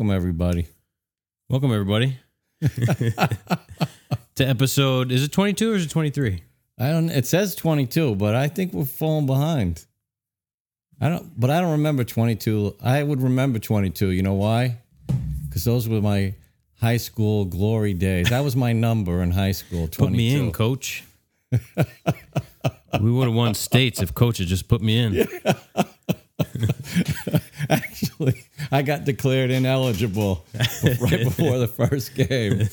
welcome everybody. Welcome everybody to episode. Is it twenty two or is it twenty three? I don't. It says 22, but I think we're falling behind. I don't. But I don't remember 22. I would remember 22. You know why? Because those were my high school glory days. That was my number in high school. 22. Put me in, coach. we would have won states if coach had just put me in. Actually, I got declared ineligible right before the first game.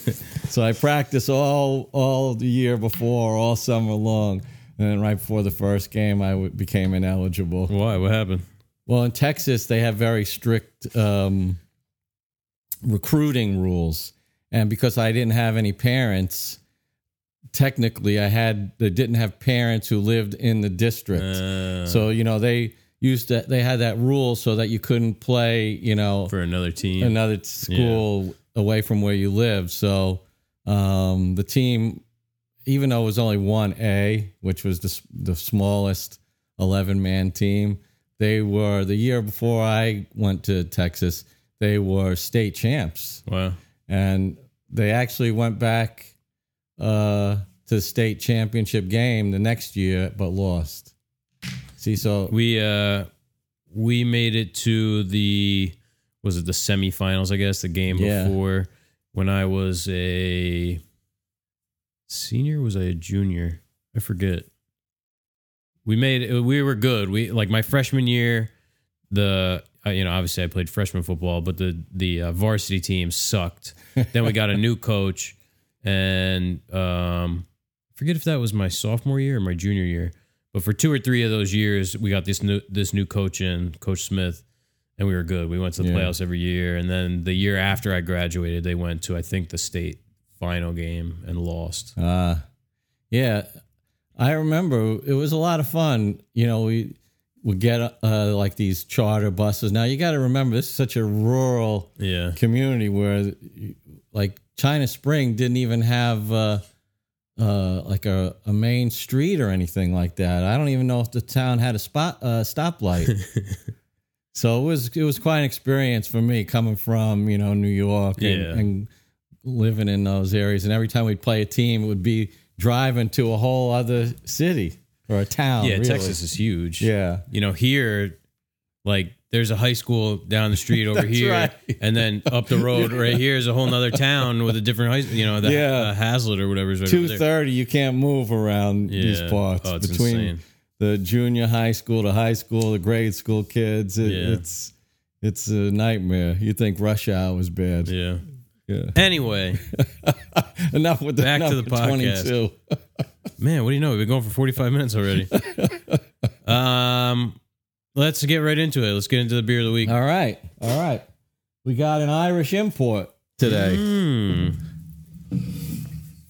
So I practiced all all the year before, all summer long, and then right before the first game, I w- became ineligible. Why? What happened? Well, in Texas, they have very strict um, recruiting rules, and because I didn't have any parents, technically, I had they didn't have parents who lived in the district. Uh, So you know they used to they had that rule so that you couldn't play you know for another team. another school away from where you live. So um, the team, even though it was only one A, which was the the smallest eleven man team, they were the year before I went to Texas. They were state champs, wow. and they actually went back uh, to the state championship game the next year, but lost. See, so We uh we made it to the was it the semifinals? I guess the game Yeah. before when I was a senior. Was I a junior? I forget. We made it. We were good. We like my freshman year. The uh, you know obviously I played freshman football, but the the uh, varsity team sucked. then we got a new coach, and um, forget if that was my sophomore year or my junior year. But for two or three of those years, we got this new this new coach in, Coach Smith, and we were good. We went to the Yeah. playoffs every year. And then the year after I graduated, they went to I think the state final game and lost. Uh, yeah, I remember it was a lot of fun. You know, we would get uh, like these charter buses. Now you got to remember this is such a rural Yeah, community where, like China Spring, didn't even have uh, uh, like a, a main street or anything like that. I don't even know if the town had a spot uh, stoplight. so it was it was quite an experience for me coming from you know New York and, Yeah. and living in those areas. And every time we'd play a team, it would be driving to a whole other city or a town. yeah. really. Texas is huge. Yeah. you know here, like there's a high school down the street over here, right. and then up the road right here is a whole nother town with a different high. You know, the Yeah. uh, Hazlet or whatever is right Two there. you can't move around these parts Oh, it's between insane. the junior high school, the high school, the grade school kids. It, Yeah. It's it's a nightmare. You think rush hour was bad? Yeah. Yeah. Anyway, enough with the Back to the podcast. 22. Man, what do you know? We've been going for 45 minutes already. um, let's get right into it. Let's get into the beer of the week. All right, all right. We got an Irish import today. Hmm.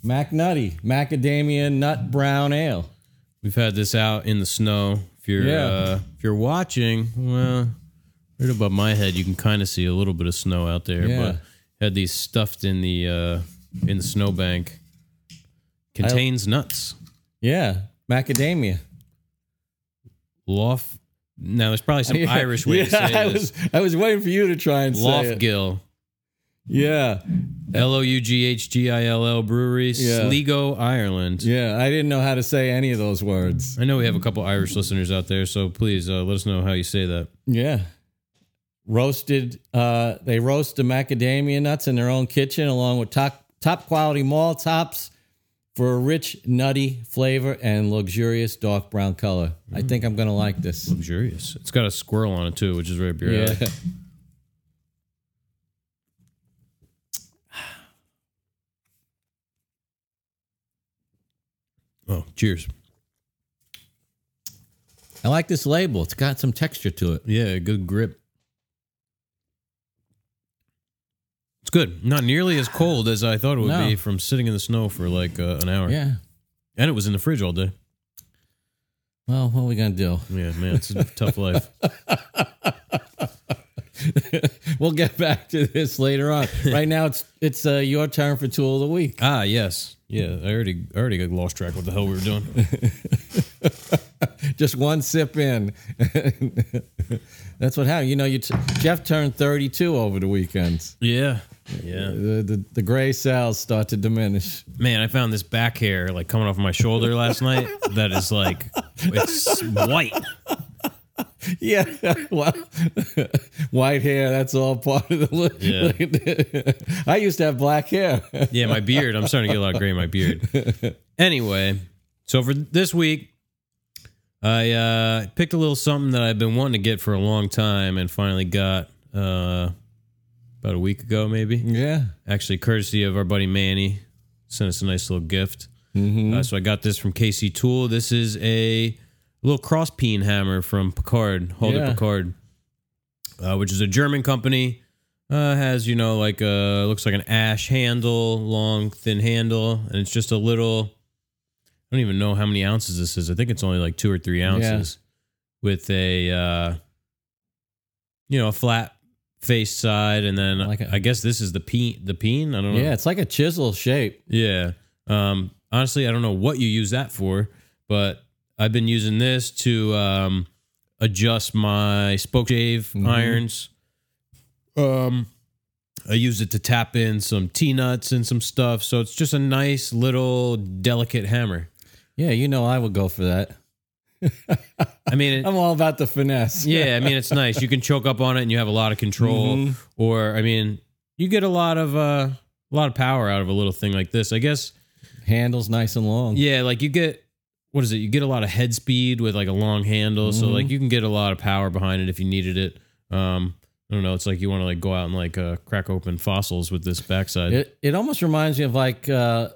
MacNutty Macadamia Nut Brown Ale. We've had this out in the snow. If you're Yeah. uh, if you're watching, well, right above my head, you can kind of see a little bit of snow out there. Yeah. But had these stuffed in the uh, in the snowbank. Contains nuts. Yeah, macadamia. Lof. Now there's probably some. Irish way yeah, to say I this. was I was waiting for you to try and say it. Lofgill. Yeah, L O U G H G I L L Brewery, Yeah. Sligo, Ireland. yeah. I didn't know how to say any of those words. I know we have a couple Irish listeners out there, so please uh, let us know how you say that. Yeah. Roasted, uh, they roast the macadamia nuts in their own kitchen along with top, top quality malt hops for a rich, nutty flavor and luxurious dark brown color. I think I'm going to like this. Luxurious. It's got a squirrel on it too, which is very beautiful. Yeah. Oh, cheers. I like this label. It's got some texture to it. Yeah, good grip. It's good. Not nearly as cold as I thought it would No. be from sitting in the snow for like uh, an hour. Yeah. And it was in the fridge all day. Well, what are we going to do? Yeah, man, it's a tough life. we'll get back to this later on. Right now, it's it's uh, your turn for tool of the week. Ah, yes. Yeah, I already I already got lost track what the hell we were doing. Just one sip in. That's what happened. You know, you t- Jeff turned 32 over the weekends. Yeah. Yeah. The, the the gray cells start to diminish. Man, I found this back hair like coming off my shoulder last night. That is like it's white. Yeah, well, white hair. That's all part of the look. Yeah. I used to have black hair. Yeah, my beard. I'm starting to get a lot of gray in my beard. Anyway, so for this week, I uh, picked a little something that I've been wanting to get for a long time and finally got uh, about a week ago, maybe. yeah. Actually, courtesy of our buddy Manny, sent us a nice little gift. Mm-hmm. Uh, so I got this from KC Tool. This is a little cross peen hammer from Picard, Halder Yeah. Picard, uh, which is a German company. Uh, has you know like a looks like an ash handle, long thin handle, and it's just a little. I don't even know how many ounces this is. I think it's only like two or three ounces, with a uh, you know a flat face side, and then Like a- I guess this is the peen. The peen. I don't know. Yeah, it's like a chisel shape. Yeah. Um, honestly, I don't know what you use that for, but I've been using this to um, adjust my spoke shave irons. Um, I use it to tap in some T nuts and some stuff. So it's just a nice little delicate hammer. Yeah, you know I would go for that. I mean, it, I'm all about the finesse. yeah, I mean, it's nice. You can choke up on it and you have a lot of control. Mhm. Or, I mean, you get a lot of uh, a lot of power out of a little thing like this. I guess Handle's nice and long. Yeah, like you get what is it? You get a lot of head speed with like a long handle, so like you can get a lot of power behind it if you needed it. Um, I don't know. It's like you want to like go out and like uh, crack open fossils with this backside. It it almost reminds me of like uh,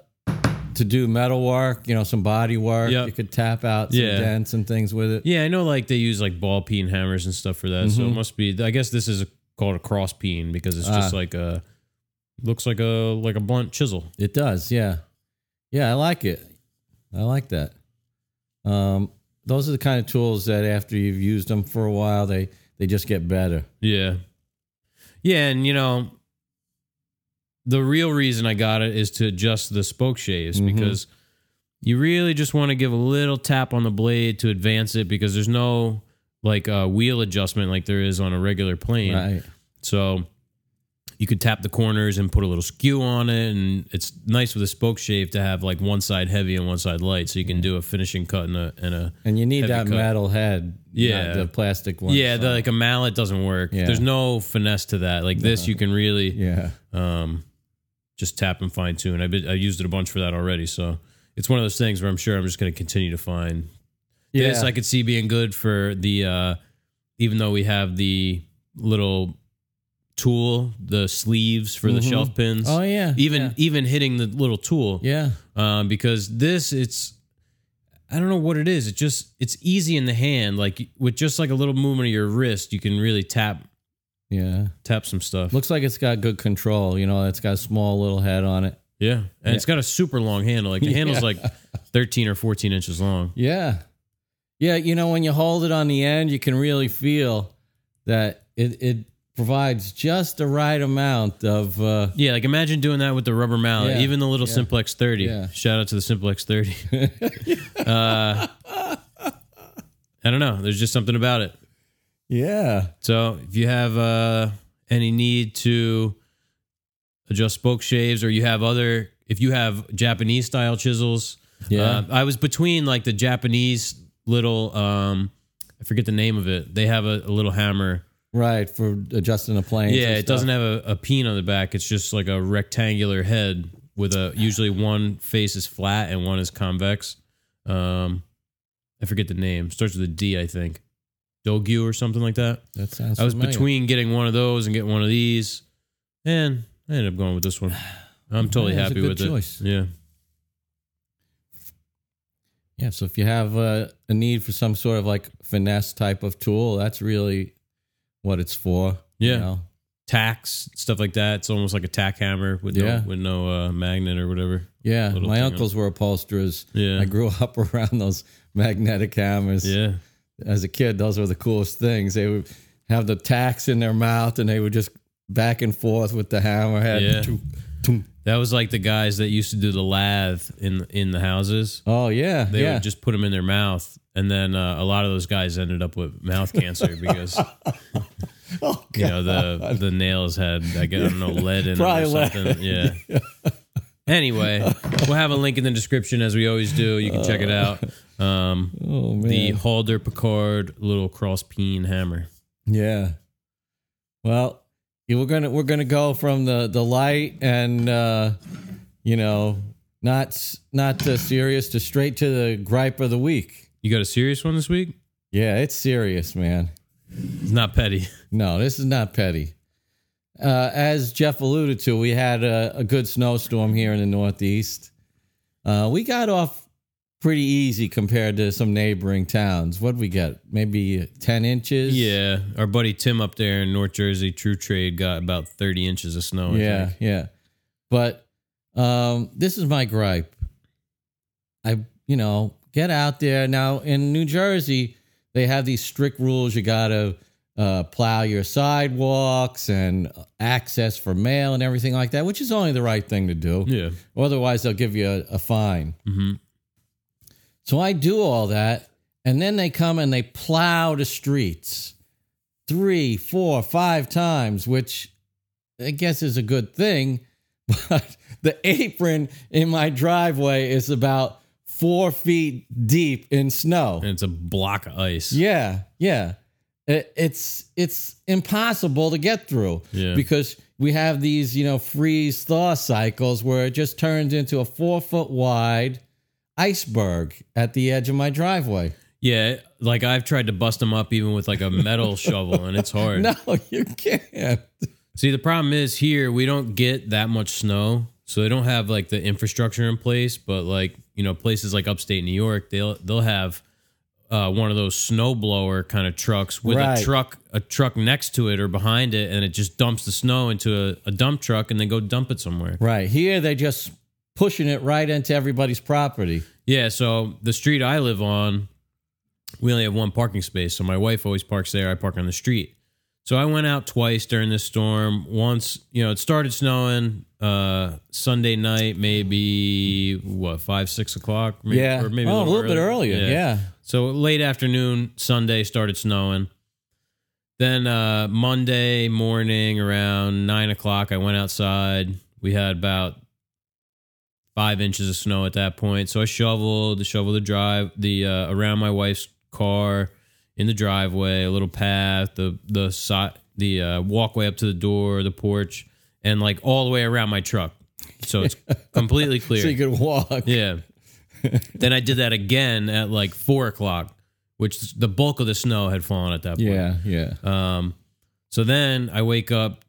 to do metal work, you know, some body work. Yep. You could tap out some Yeah. dents and things with it. yeah, I know. Like they use like ball peen hammers and stuff for that. So it Mhm. must be. I guess this is called a cross peen because it's just Ah. like a looks like a like a blunt chisel. It does, yeah. Yeah, I like it. I like that. Um, those are the kind of tools that after you've used them for a while, they they just get better. Yeah. Yeah, and you know, the real reason I got it is to adjust the spoke shaves Mhm. because you really just want to give a little tap on the blade to advance it because there's no like uh, wheel adjustment like there is on a regular plane. Right. So you could tap the corners and put a little skew on it, and it's nice with a spoke shave to have like one side heavy and one side light, so you can do a finishing cut and a and a And you need that cut. metal head. Yeah. the plastic one. yeah, the, like a mallet doesn't work. Yeah. There's no finesse to that. Like this, you can really yeah. um, just tap and fine tune. I I used it a bunch for that already, so it's one of those things where I'm sure I'm just going to continue to find Yeah. this. I could see being good for the uh, even though we have the little tool, the sleeves for the Mhm. shelf pins. Oh yeah. even yeah. even hitting the little tool, yeah. um, because this it's I don't know what it is. It just it's easy in the hand. Like with just like a little movement of your wrist, you can really tap Yeah. tap some stuff. Looks like it's got good control. You know, it's got a small little head on it. Yeah, and it's got a super long handle. Like the handle's Yeah. like thirteen or fourteen inches long. Yeah. Yeah, you know, when you hold it on the end, you can really feel that it, it provides just the right amount of uh Yeah, like imagine doing that with the rubber mallet. Yeah, Even the little yeah. Simplex thirty. Yeah. Shout out to the Simplex thirty. uh, I don't know. There's just something about it. Yeah. So if you have uh, any need to adjust spoke shaves, or you have other, if you have Japanese style chisels, Yeah. uh, I was between like the Japanese little, um, I forget the name of it. They have a, a little hammer. Right, for adjusting the plane. Yeah, it doesn't have a, a peen on the back. It's just like a rectangular head with a usually one face is flat and one is convex. Um, I forget the name. Starts with a D, I think. Dogyu or something like that. That sounds I was familiar. between getting one of those and getting one of these, and I ended up going with this one. I'm totally Yeah, happy with choice. it. Yeah, Yeah, so if you have uh, a need for some sort of like finesse type of tool, that's really what it's for. Yeah. You know? tacks stuff like that. It's almost like a tack hammer with Yeah. no with no uh, magnet or whatever. Yeah. Little My uncles were upholsterers. Yeah. I grew up around those magnetic hammers. Yeah, As a kid, those were the coolest things. They would have the tacks in their mouth and they would just back and forth with the hammerhead. Yeah. Toom, toom. that was like the guys that used to do the lathe in in the houses. Oh, yeah. They yeah. would just put them in their mouth and then uh, a lot of those guys ended up with mouth cancer because Oh, you know the the nails had I, guess, I don't know lead in them or Probably lead. something. Yeah. Anyway, we'll have a link in the description as we always do. You can check it out. Um, oh man. the Halder Picard little cross peen hammer. Yeah. Well, we're gonna we're gonna go from the the light and uh, you know not not uh, serious to straight to the gripe of the week. You got a serious one this week? Yeah, it's serious, man. It's not petty. No, this is not petty. Uh, as Jeff alluded to, we had a, a good snowstorm here in the Northeast. Uh, we got off pretty easy compared to some neighboring towns. What we get? Maybe ten inches. Yeah, our buddy Tim up there in North Jersey, True Trade, got about thirty inches of snow. I yeah, think. yeah. But um, this is my gripe. I, you know, get out there now in New Jersey. They have these strict rules. You gotta uh, plow your sidewalks and access for mail and everything like that, which is only the right thing to do. yeah. Otherwise, they'll give you a, a fine. hmm So I do all that, and then they come and they plow the streets three, four, five times, which I guess is a good thing. But the apron in my driveway is about four feet deep in snow. And it's a block of ice. Yeah, yeah. It, it's it's impossible to get through Yeah. because we have these you know freeze thaw cycles where it just turns into a four foot wide iceberg at the edge of my driveway. Yeah, like I've tried to bust them up even with like a metal shovel, and it's hard. No, you can't. See, the problem is here we don't get that much snow, so they don't have like the infrastructure in place. But like you know, places like upstate New York, they'll they'll have uh, one of those snow blower kind of trucks with Right. a truck a truck next to it or behind it, and it just dumps the snow into a, a dump truck, and then go dump it somewhere. Right here, they're just pushing it right into everybody's property. Yeah, so the street I live on, we only have one parking space. So my wife always parks there. I park on the street. So I went out twice during this storm. Once, you know, it started snowing uh Sunday night, maybe what, five, six o'clock? Maybe, yeah, Or maybe oh, a little, bit early. earlier. Yeah. So late afternoon, Sunday started snowing. Then uh, Monday morning around nine o'clock, I went outside. We had about five inches of snow at that point. So I shoveled, shoveled the drive, the uh, around my wife's car in the driveway, a little path, the the side, the uh, walkway up to the door, the porch, and like all the way around my truck. So it's completely clear. So you could walk. Yeah. then I did that again at like four o'clock, which the bulk of the snow had fallen at that point. Yeah, yeah. Um, so then I wake up,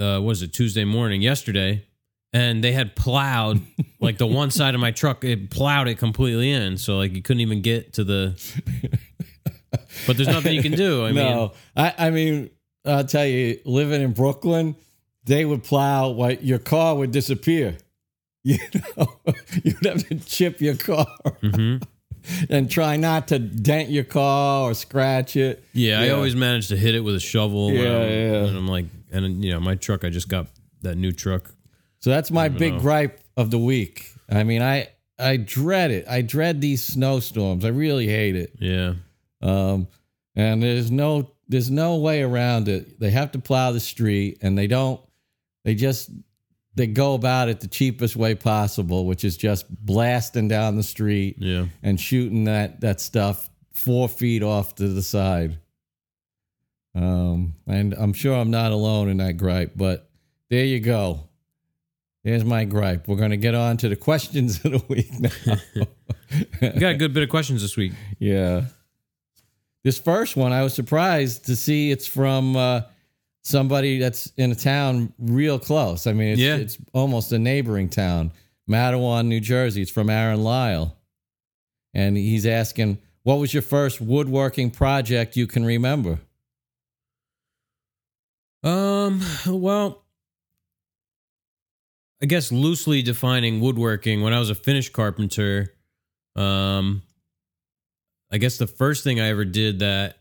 uh, what was it, Tuesday morning, yesterday, and they had plowed like the one side of my truck, it plowed it completely in. So like you couldn't even get to the, but there's nothing you can do. I mean, no, I, I mean, I'll tell you, living in Brooklyn, they would plow. What your car would disappear. You know, you'd have to chip your car Mhm. and try not to dent your car or scratch it. yeah, I always managed to hit it with a shovel. Yeah, um, yeah. And I'm like, and you know, my truck, I just got that new truck. So that's my big know. gripe of the week. I mean, I I dread it. I dread these snowstorms. I really hate it. Yeah. Um, and there's no there's no way around it. They have to plow the street, and they don't. They just they go about it the cheapest way possible, which is just blasting down the street Yeah. and shooting that that stuff four feet off to the side. Um, and I'm sure I'm not alone in that gripe, but there you go. There's my gripe. We're going to get on to the questions of the week now. we got a good bit of questions this week. Yeah. This first one, I was surprised to see it's from uh, somebody that's in a town real close. I mean, it's, Yeah. it's almost a neighboring town, Matawan, New Jersey. It's from Aaron Lyle. And he's asking, what was your first woodworking project you can remember? Um, well, I guess loosely defining woodworking, when I was a finished carpenter, um, I guess the first thing I ever did that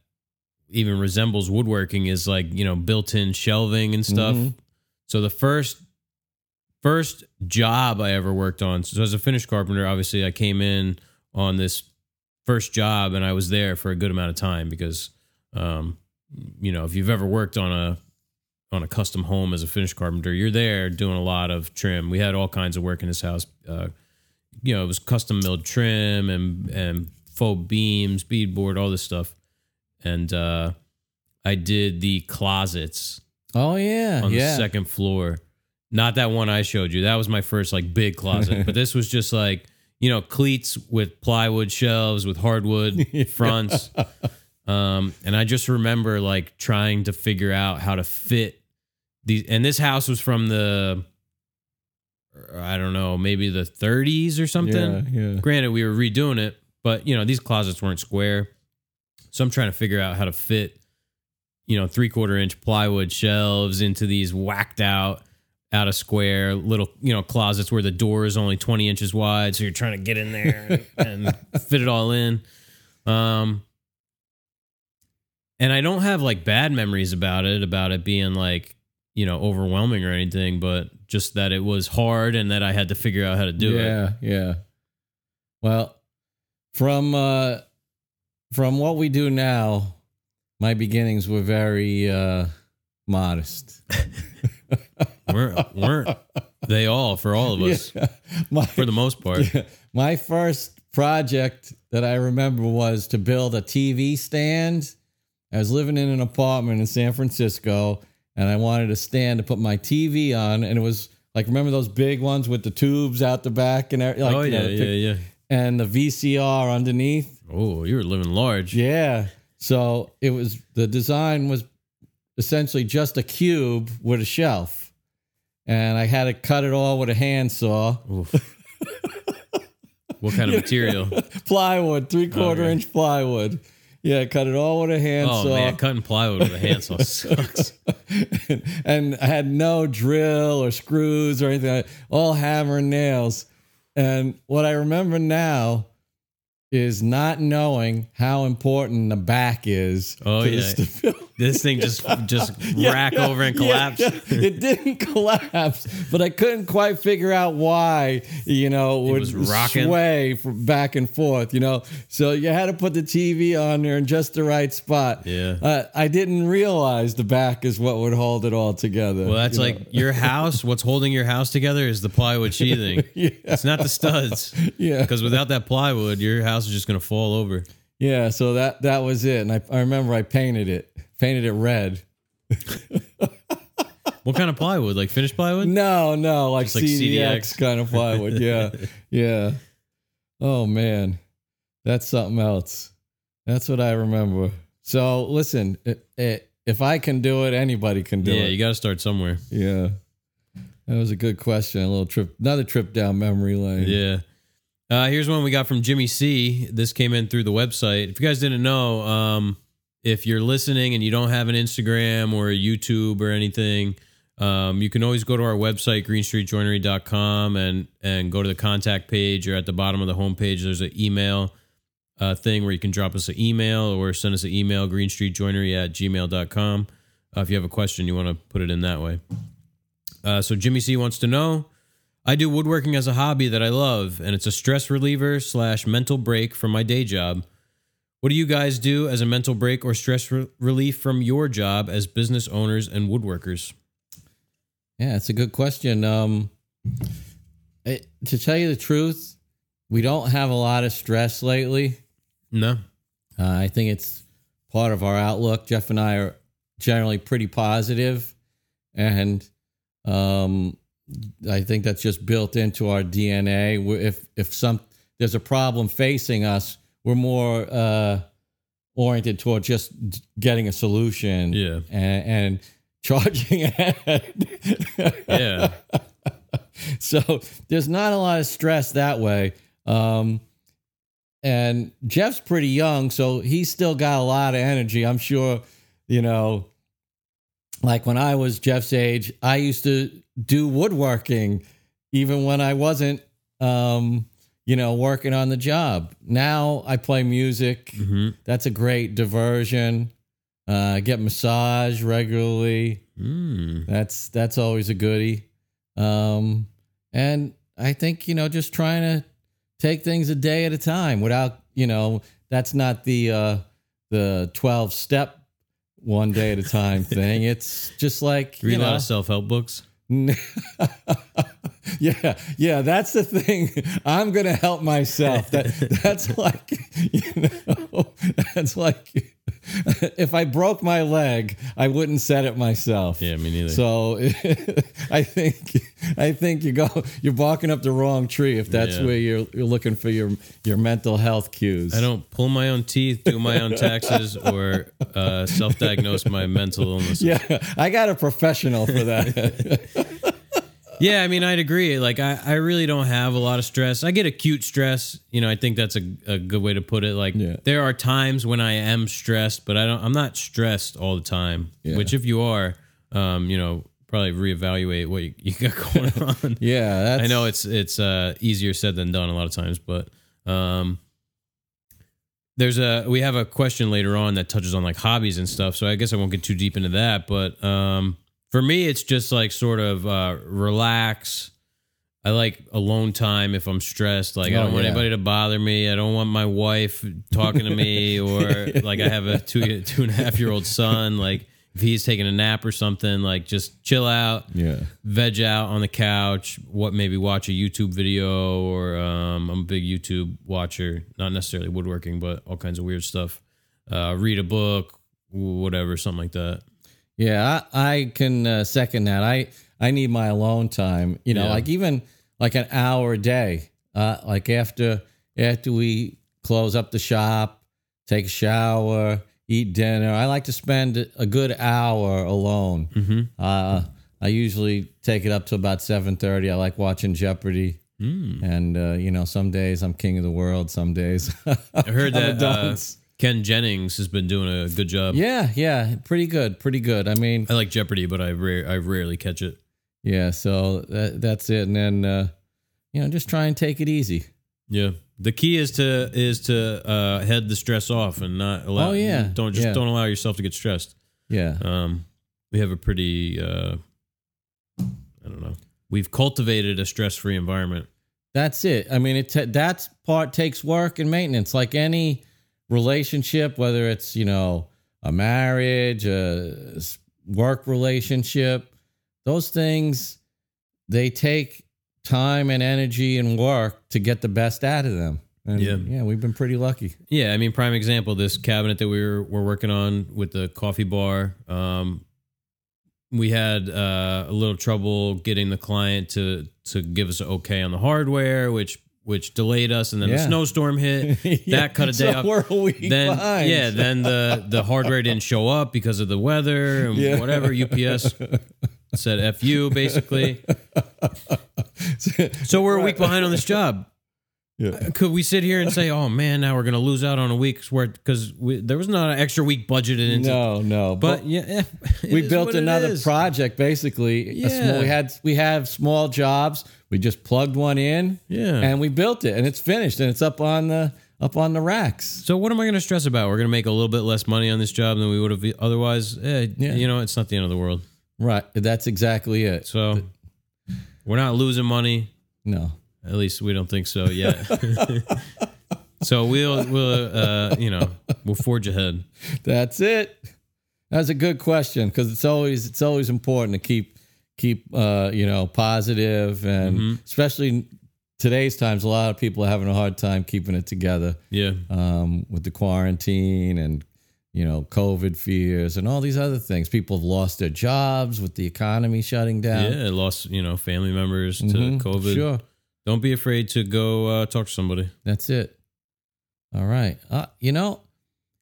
even resembles woodworking is like, you know, built in shelving and stuff. Mhm. So the first first job I ever worked on, so as a finished carpenter, obviously I came in on this first job, and I was there for a good amount of time because, um, you know, if you've ever worked on a on a custom home as a finish carpenter, you're there doing a lot of trim. We had all kinds of work in this house. Uh, you know, it was custom milled trim and and faux beams, beadboard, all this stuff. And uh, I did the closets Oh yeah, on yeah. the second floor. Not that one I showed you. That was my first like big closet. but this was just like, you know, cleats with plywood shelves with hardwood fronts. Um, and I just remember like trying to figure out how to fit these and this house was from the I don't know, maybe the 30s or something. Yeah, yeah. Granted, we were redoing it, but you know, these closets weren't square. So I'm trying to figure out how to fit, you know, three quarter inch plywood shelves into these whacked out, out of square little, you know, closets where the door is only 20 inches wide. So you're trying to get in there and, and fit it all in. Um, and I don't have like bad memories about it, about it being like, you know, overwhelming or anything, but just that it was hard and that I had to figure out how to do it. yeah, yeah. Well, from uh from what we do now, my beginnings were very uh modest. weren't weren't they all for all of us Yeah. My, for the most part my first project that I remember was to build a TV stand. I was living in an apartment in San Francisco and I wanted a stand to put my TV on. And it was like, remember those big ones with the tubes out the back and everything? Like, oh you know, yeah yeah yeah And the VCR underneath. oh you were living large Yeah. So it was, the design was essentially just a cube with a shelf. And I had to cut it all with a handsaw. What kind of material plywood, three quarter Okay. inch plywood. Yeah, cut it all with a handsaw. oh man cutting plywood with a handsaw sucks and I had no drill or screws or anything, all hammer and nails. And what I remember now is not knowing how important the back is Oh, to the yeah. stability. This thing just just Yeah, rack yeah, over and collapse yeah. It didn't collapse, but I couldn't quite figure out why. You know, it would was rocking? sway from back and forth. You know, so you had to put the TV on there in just the right spot. Yeah. uh, I didn't realize the back is what would hold it all together. well that's you like know? your house what's holding your house together is the plywood sheathing it's not the studs yeah, because without that plywood your house is just gonna fall over yeah. So that that was it, and I, I remember I painted it, painted it red. what kind of plywood like finished plywood No, no, like, Just like CDX, CDX. kind of plywood. Yeah, yeah. Oh man, that's something else. That's what I remember. So listen, i- i- if I can do it, anybody can do yeah it. Yeah, you got to start somewhere yeah, that was a good question. A little trip, another trip down memory lane. Yeah. Uh, here's one we got from Jimmy C. This came in through the website. If you guys didn't know, um, if you're listening and you don't have an Instagram or a YouTube or anything, um, you can always go to our website, greenestreetjoinery.com, and, and go to the contact page or at the bottom of the homepage, there's an email uh, thing where you can drop us an email or send us an email, greenestreetjoinery at gmail.com. Uh, if you have a question, you want to put it in that way. Uh, so Jimmy C wants to know I do woodworking as a hobby that I love, and it's a stress reliever slash mental break from my day job. What do you guys do as a mental break or stress re- relief from your job as business owners and woodworkers? Yeah, it's a good question. Um, it, to tell you the truth, we don't have a lot of stress lately. No. Uh, I think it's part of our outlook. Jeff and I are generally pretty positive, and um, I think that's just built into our DNA. if if some there's a problem facing us, we're more uh, oriented toward just getting a solution. Yeah. and, and charging ahead. Yeah. so there's not a lot of stress that way. Um, and Jeff's pretty young, so he's still got a lot of energy. I'm sure, you know, like when I was Jeff's age, I used to do woodworking even when I wasn't, um, you know, working on the job. Now I play music. hmm That's a great diversion. Uh, I get massage regularly. Mm. That's that's always a goodie. Um, and I think you know just trying to take things a day at a time without you know that's not the uh, the twelve step one day at a time thing. It's just like Read you a lot of self help books. yeah, yeah, that's the thing. I'm gonna help myself. That that's like you know, that's like if I broke my leg, I wouldn't set it myself. Yeah, me neither. So I think I think you go you're barking up the wrong tree if that's Yeah. where you're you're looking for your your mental health cues. I don't pull my own teeth, do my own taxes, or uh, self diagnose my mental illness. Yeah, I got a professional for that. Yeah, I mean, I'd agree. Like, I, I really don't have a lot of stress. I get acute stress. You know, I think that's a, a good way to put it. Like, Yeah. there are times when I am stressed, but I don't. I'm not stressed all the time. Yeah. Which, if you are, um, you know, probably reevaluate what you, you got going on. yeah, that's I know it's it's uh, easier said than done a lot of times, but um, there's a we have a question later on that touches on like hobbies and stuff. So I guess I won't get too deep into that. But um, for me, it's just like sort of uh, relax. I like alone time if I'm stressed. Like I Oh, don't want yeah. anybody to bother me. I don't want my wife talking to me, or like I have a two two and a half year old son. Like if he's taking a nap or something, like just chill out yeah. veg out on the couch, what maybe watch a YouTube video or um, I'm a big YouTube watcher, not necessarily woodworking, but all kinds of weird stuff. Uh, read a book, whatever, something like that. Yeah, I, I can uh, second that. I I need my alone time. You know, Yeah. like even like an hour a day. Uh, like after after we close up the shop, take a shower, eat dinner. I like to spend a good hour alone. Mm-hmm. Uh, I usually take it up to about seven thirty. I like watching Jeopardy. Mm. And uh, you know, some days I'm king of the world. Some days I heard that uh. Ken Jennings has been doing a good job. yeah, yeah, pretty good, pretty good. I mean, I like Jeopardy, but I rare I rarely catch it. Yeah, so that, that's it. And then, uh, you know, just try and take it easy. Yeah. The key is to is to uh, head the stress off and not allow. Oh, yeah. Don't just Yeah. don't allow yourself to get stressed. Yeah. Um, we have a pretty, uh, I don't know. We've cultivated a stress-free environment. That's it. I mean, it ta that's part takes work and maintenance, like any relationship, whether it's, you know, a marriage, a work relationship, those things, they take time and energy and work to get the best out of them. And Yeah. yeah, we've been pretty lucky. Yeah, I mean, prime example. This cabinet that we were we're working on with the coffee bar. Um, we had uh, a little trouble getting the client to to give us an okay on the hardware, which which delayed us, and then the Yeah. snowstorm hit. Yeah, That cut a day so off. We're a week then behind. yeah, then the the hardware didn't show up because of the weather and Yeah. whatever. UPS said "f you" basically. So we're a week behind on this job. Yeah. Could we sit here and say, "Oh man, now we're going to lose out on a week's worth"? Because there was not an extra week budgeted into. No, no. But yeah, eh, we built another project basically a small, we had we have small jobs we just plugged one in Yeah. and we built it and it's finished and it's up on the up on the racks So what am I going to stress about? We're going to make a little bit less money on this job than we would have otherwise. Eh, Yeah. You know, it's not the end of the world. right that's exactly it So we're not losing money. no At least we don't think so yet. so we'll we'll uh, you know we'll forge ahead. that's it that's a good question because it's always it's always important to keep keep uh you know positive and Mm-hmm. especially today's times a lot of people are having a hard time keeping it together Yeah. um, with the quarantine and you know COVID fears and all these other things. People have lost their jobs with the economy shutting down. Yeah, lost you know family members to Mhm, COVID. Sure, Don't be afraid to go uh, talk to somebody. that's it. All right. Uh, you know,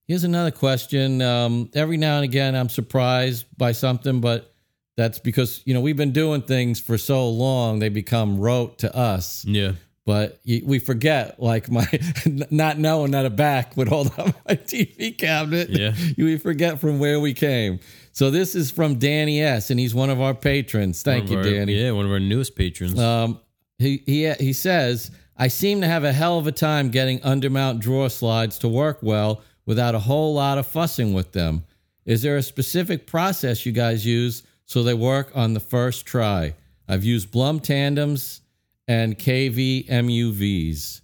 here's another question. Um, every now and again, I'm surprised by something, but that's because you know we've been doing things for so long they become rote to us. Yeah. But we forget, like my not knowing that a back would hold up my TV cabinet. Yeah. we forget from where we came. So this is from Danny S, and he's one of our patrons. Thank you, our- Danny. Yeah, one of our newest patrons. Um, he he he says, I seem to have a hell of a time getting undermount drawer slides to work well without a whole lot of fussing with them. Is there a specific process you guys use so they work on the first try? I've used Blum tandems and KV MUVs.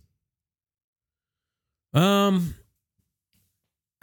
Um,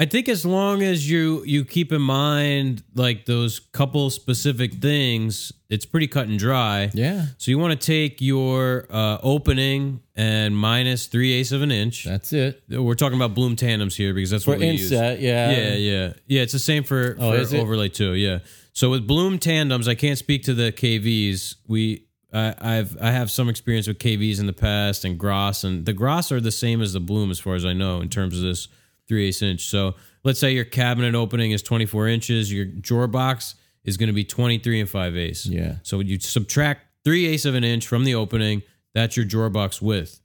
I think as long as you you keep in mind like those couple specific things, it's pretty cut and dry. Yeah, So you want to take your uh, opening and minus three eighths of an inch. that's it. We're talking about Blum tandems here because that's For what we use. inset, yeah. Yeah, yeah, yeah. It's the same for, Oh, for overlay too. Yeah. So with Blum tandems, I can't speak to the KVs. We I, I've I have some experience with KVs in the past and Grass, and the Grass are the same as the Blum as far as I know in terms of this three eighths inch. So let's say your cabinet opening is twenty four inches, your drawer box is going to be twenty three and five eighths. Yeah. So you subtract three eighths of an inch from the opening. That's your drawer box width.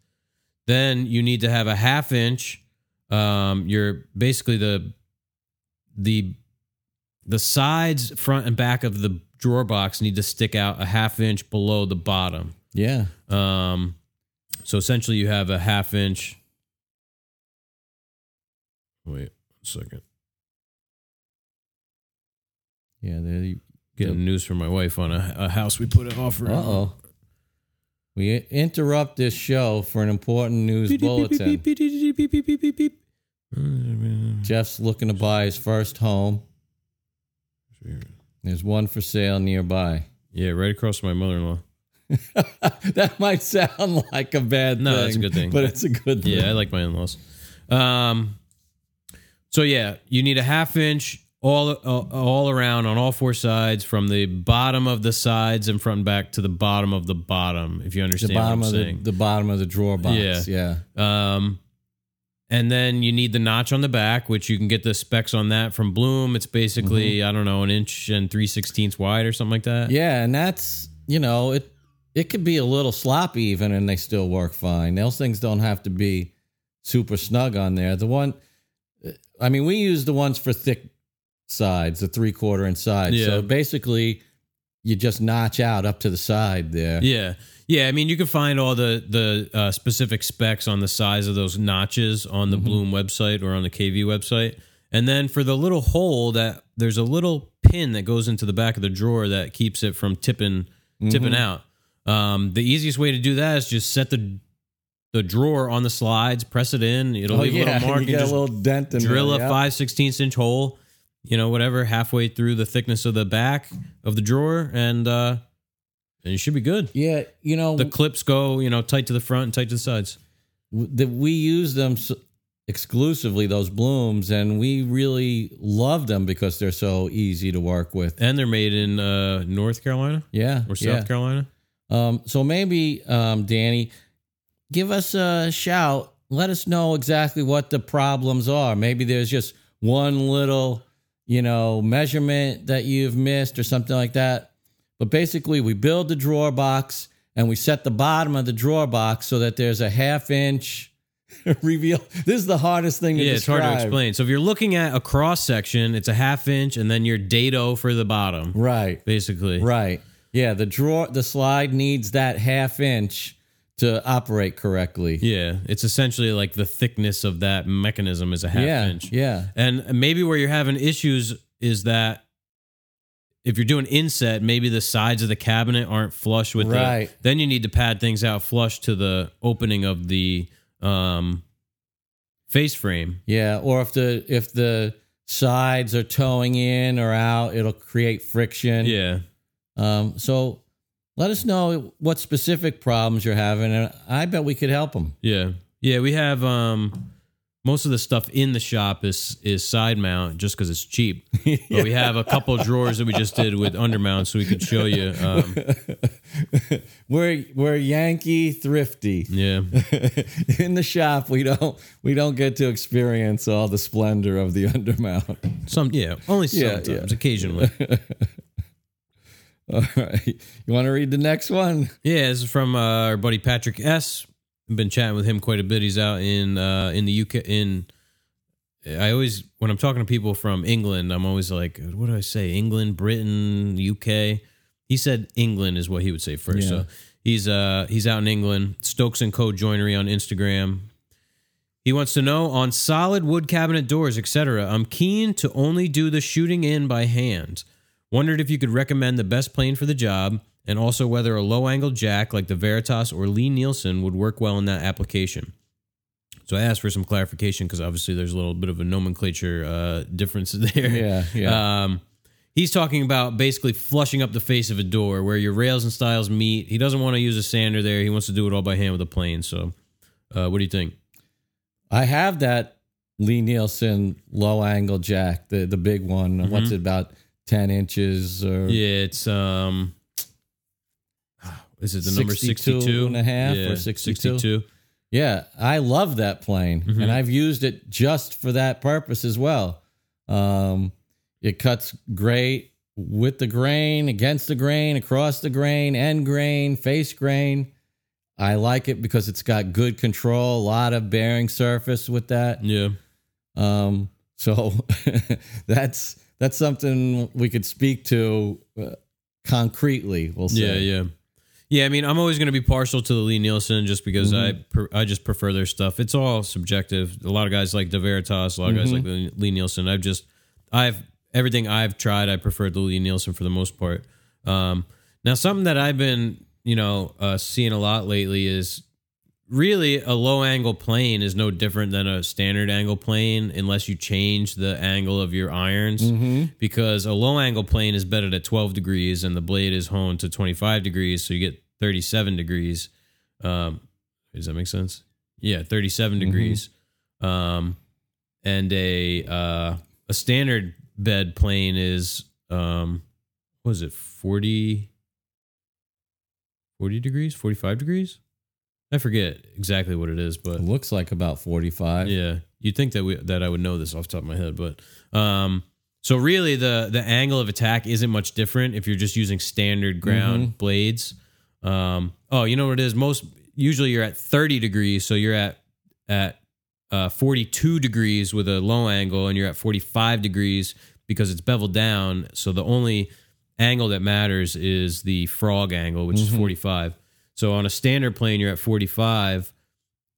Then you need to have a half inch. Um, you're basically the the the sides, front and back of the drawer box need to stick out a half inch below the bottom. Yeah. Um, so essentially, you have a half inch. Wait a second. Yeah. There you, Getting news from my wife on a, a house we put an offer. uh oh. We interrupt this show for an important news bulletin. Jeff's looking to buy his first home. There's one for sale nearby. Yeah, right across from my mother-in-law. that might sound like a bad No, thing. that's a good thing. But it's a good thing. Yeah, I like my in-laws. Um, so yeah, you need a half inch all all, all around on all four sides, from the bottom of the sides and front and back to the bottom of the bottom. If you understand The bottom what of I'm the, saying. the bottom of the drawer box. Yeah. Yeah. Um, and then you need the notch on the back, which you can get the specs on that from Blum. It's basically I don't know an inch and three sixteenths wide or something like that. Mm-hmm. Yeah, and that's you know it. It could be a little sloppy even, and they still work fine. Those things don't have to be super snug on there. The one, I mean, we use the ones for thick sides, the three quarter inch sides. Yeah. So basically, you just notch out up to the side there. Yeah. Yeah, I mean, you can find all the the uh, specific specs on the size of those notches on the Blum website or on the KV website. And then for the little hole that there's a little pin that goes into the back of the drawer that keeps it from tipping tipping out. Um, the easiest way to do that is just set the the drawer on the slides, press it in. It'll Oh leave a little mark you and get a little dent in drill there. a five sixteenths inch hole, you know, whatever, halfway through the thickness of the back of the drawer, and uh, and you should be good Yeah, you know the clips go, you know, tight to the front and tight to the sides. that we use them exclusively those Blums, and we really love them because they're so easy to work with. And they're made in uh, North Carolina Yeah, or South yeah. Carolina. Um, so maybe, um, Danny, give us a shout. Let us know exactly what the problems are. Maybe there's just one little, you know, measurement that you've missed or something like that. But basically, we build the drawer box and we set the bottom of the drawer box so that there's a half inch reveal. This is the hardest thing to Yeah, it's hard to explain. So if you're looking at a cross section, it's a half inch and then your dado for the bottom, Right. basically. Right. Yeah, the drawer the slide needs that half inch to operate correctly. Yeah, it's essentially like the thickness of that mechanism is a half yeah, inch. Yeah. And maybe where you're having issues is that if you're doing inset, maybe the sides of the cabinet aren't flush with Right. it. Then you need to pad things out flush to the opening of the um, face frame. Yeah, or if the if the sides are toeing in or out, it'll create friction. Yeah. Um, so let us know what specific problems you're having, and I bet we could help them. Yeah. Yeah, we have um most of the stuff in the shop is is side mount just because it's cheap. But we have a couple drawers that we just did with undermount so we could show you. Um, we're we're Yankee thrifty. yeah, In the shop, we don't we don't get to experience all the splendor of the undermount. some yeah, only Yeah, sometimes, yeah. occasionally. All right, you want to read the next one? Yeah, this is from uh, our buddy Patrick S. I've been chatting with him quite a bit. He's out in uh, in the UK. In I always when I'm talking to people from England, I'm always like, what do I say? England, Britain, UK. He said England is what he would say first. Yeah. So he's uh he's out in England. Stokes and Co. Joinery on Instagram. He wants to know on solid wood cabinet doors, etc. I'm keen to only do the shooting in by hand. Wondered if you could recommend the best plane for the job, and also whether a low angle jack like the Veritas or Lie-Nielsen would work well in that application. So I asked for some clarification because obviously there's a little bit of a nomenclature uh, difference there. Yeah, yeah. Um, he's talking about basically flushing up the face of a door where your rails and stiles meet. He doesn't want to use a sander there. He wants to do it all by hand with a plane. So, uh, what do you think? I have that Lie-Nielsen low angle jack, the the big one. What's it about ten inches or Yeah, it's um, is it the number 62 62 and a half or 62? 62. Yeah, I love that plane, Mm-hmm. and I've used it just for that purpose as well. Um, it cuts great with the grain, against the grain, across the grain, end grain, face grain. I like it because it's got good control, a lot of bearing surface with that. Yeah. Um, so that's that's something we could speak to uh, concretely. We'll say. Yeah, yeah, yeah. I mean, I'm always going to be partial to the Lie-Nielsen just because I per, I just prefer their stuff. It's all subjective. A lot of guys like De Veritas. A lot of guys like the Lie-Nielsen. I've just I've everything I've tried. I prefer the Lie-Nielsen for the most part. Um, now, something that I've been you know uh, seeing a lot lately is really a low angle plane is no different than a standard angle plane unless you change the angle of your irons. Because a low angle plane is bedded at 12 degrees and the blade is honed to 25 degrees so you get 37 degrees um does that make sense? Yeah 37 degrees. Um and a uh a standard bed plane is um what is it 40 40 degrees 45 degrees i forget exactly what it is but It looks like about forty-five. yeah, you'd think that we that I would know this off the top of my head, but um, so really the the angle of attack isn't much different if you're just using standard ground blades. Um, oh, you know what it is? Most usually you're at 30 degrees, so you're at at uh, 42 degrees with a low angle, and you're at 45 degrees because it's beveled down. So the only angle that matters is the frog angle, which is 45. So on a standard plane, you're at 45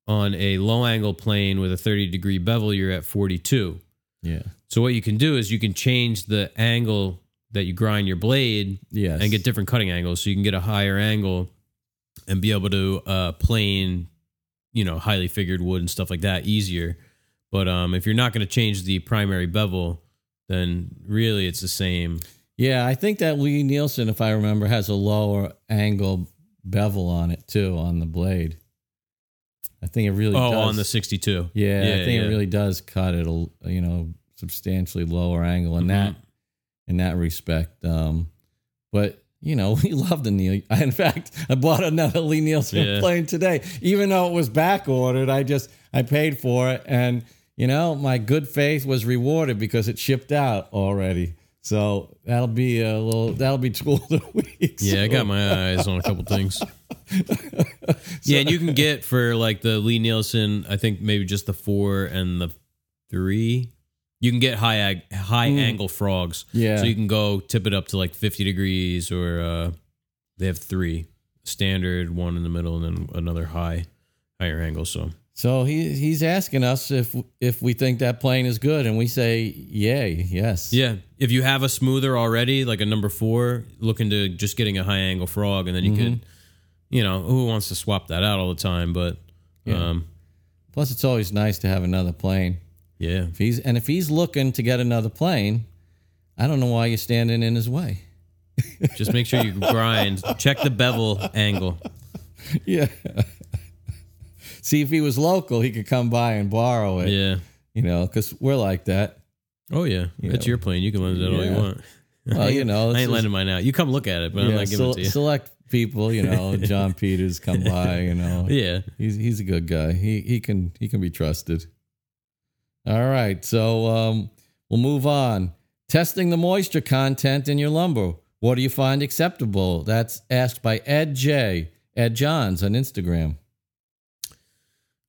on a low angle plane with a 30 degree bevel, you're at 42. Yeah. So what you can do is you can change the angle that you grind your blade Yes. and get different cutting angles. So you can get a higher angle and be able to uh, plane, you know, highly figured wood and stuff like that easier. But um, if you're not going to change the primary bevel, then really it's the same. Yeah, I think that Lie-Nielsen, if I remember, has a lower angle bevel on it too on the blade. I think it really Oh, does. on the 62. yeah, I think yeah. it really does cut it a you know substantially lower angle in Mhm. that in that respect. Um, but you know, we love the Neil. I, in fact, I bought another Lie-Nielsen Yeah. plane today, even though it was back ordered. I just I paid for it, and you know, my good faith was rewarded because it shipped out already. So that'll be a little. That'll be tool of the week. Yeah, I got my eyes on a couple things. yeah, and you can get for like the Lie-Nielsen, I think maybe just the four and the three. You can get high ag- high angle frogs. Yeah. So you can go tip it up to like 50 degrees or uh they have three. Standard, one in the middle, and then another high higher angle. So So he he's asking us if if we think that plane is good, and we say yay, yes. yeah, if you have a smoother already, like a number four, looking to just getting a high angle frog, and then you could, you know, who wants to swap that out all the time? But um, Plus, it's always nice to have another plane. yeah, If he's and if he's looking to get another plane, I don't know why you're standing in his way. just make sure you grind. Check the bevel angle. Yeah. See, if he was local, he could come by and borrow it. Yeah. You know, because we're like that. Oh yeah, it's know. your plane. You can lend it all you want. Well, you know, I ain't lending mine out. You come look at it, but I'm yeah, not giving it to you. select people. You know, John Peters come by. You know, yeah. He's he's a good guy. He he can he can be trusted. All right, so um, we'll move on. Testing the moisture content in your lumber. What do you find acceptable? That's asked by Ed J. Ed Johns on Instagram.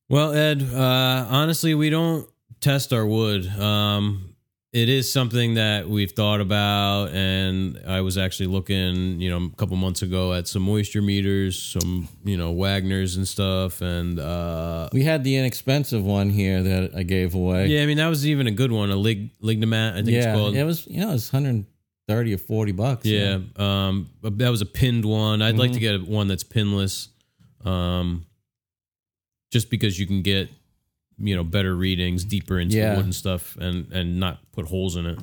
Well, Ed, uh, honestly, we don't test our wood. Um, it is something that we've thought about, and I was actually looking, you know, a couple months ago at some moisture meters, some, you know, Wagner's and stuff, and uh, We had the inexpensive one here that I gave away. yeah, I mean that was even a good one, a lig Lignomat, I think yeah, it's called. it was you know it's 130 or 40 bucks. Yeah, um, that was a pinned one. I'd Mm-hmm. like to get one that's pinless, um, just because you can get you know better readings, deeper into Yeah. the wood and stuff, and and not put holes in it.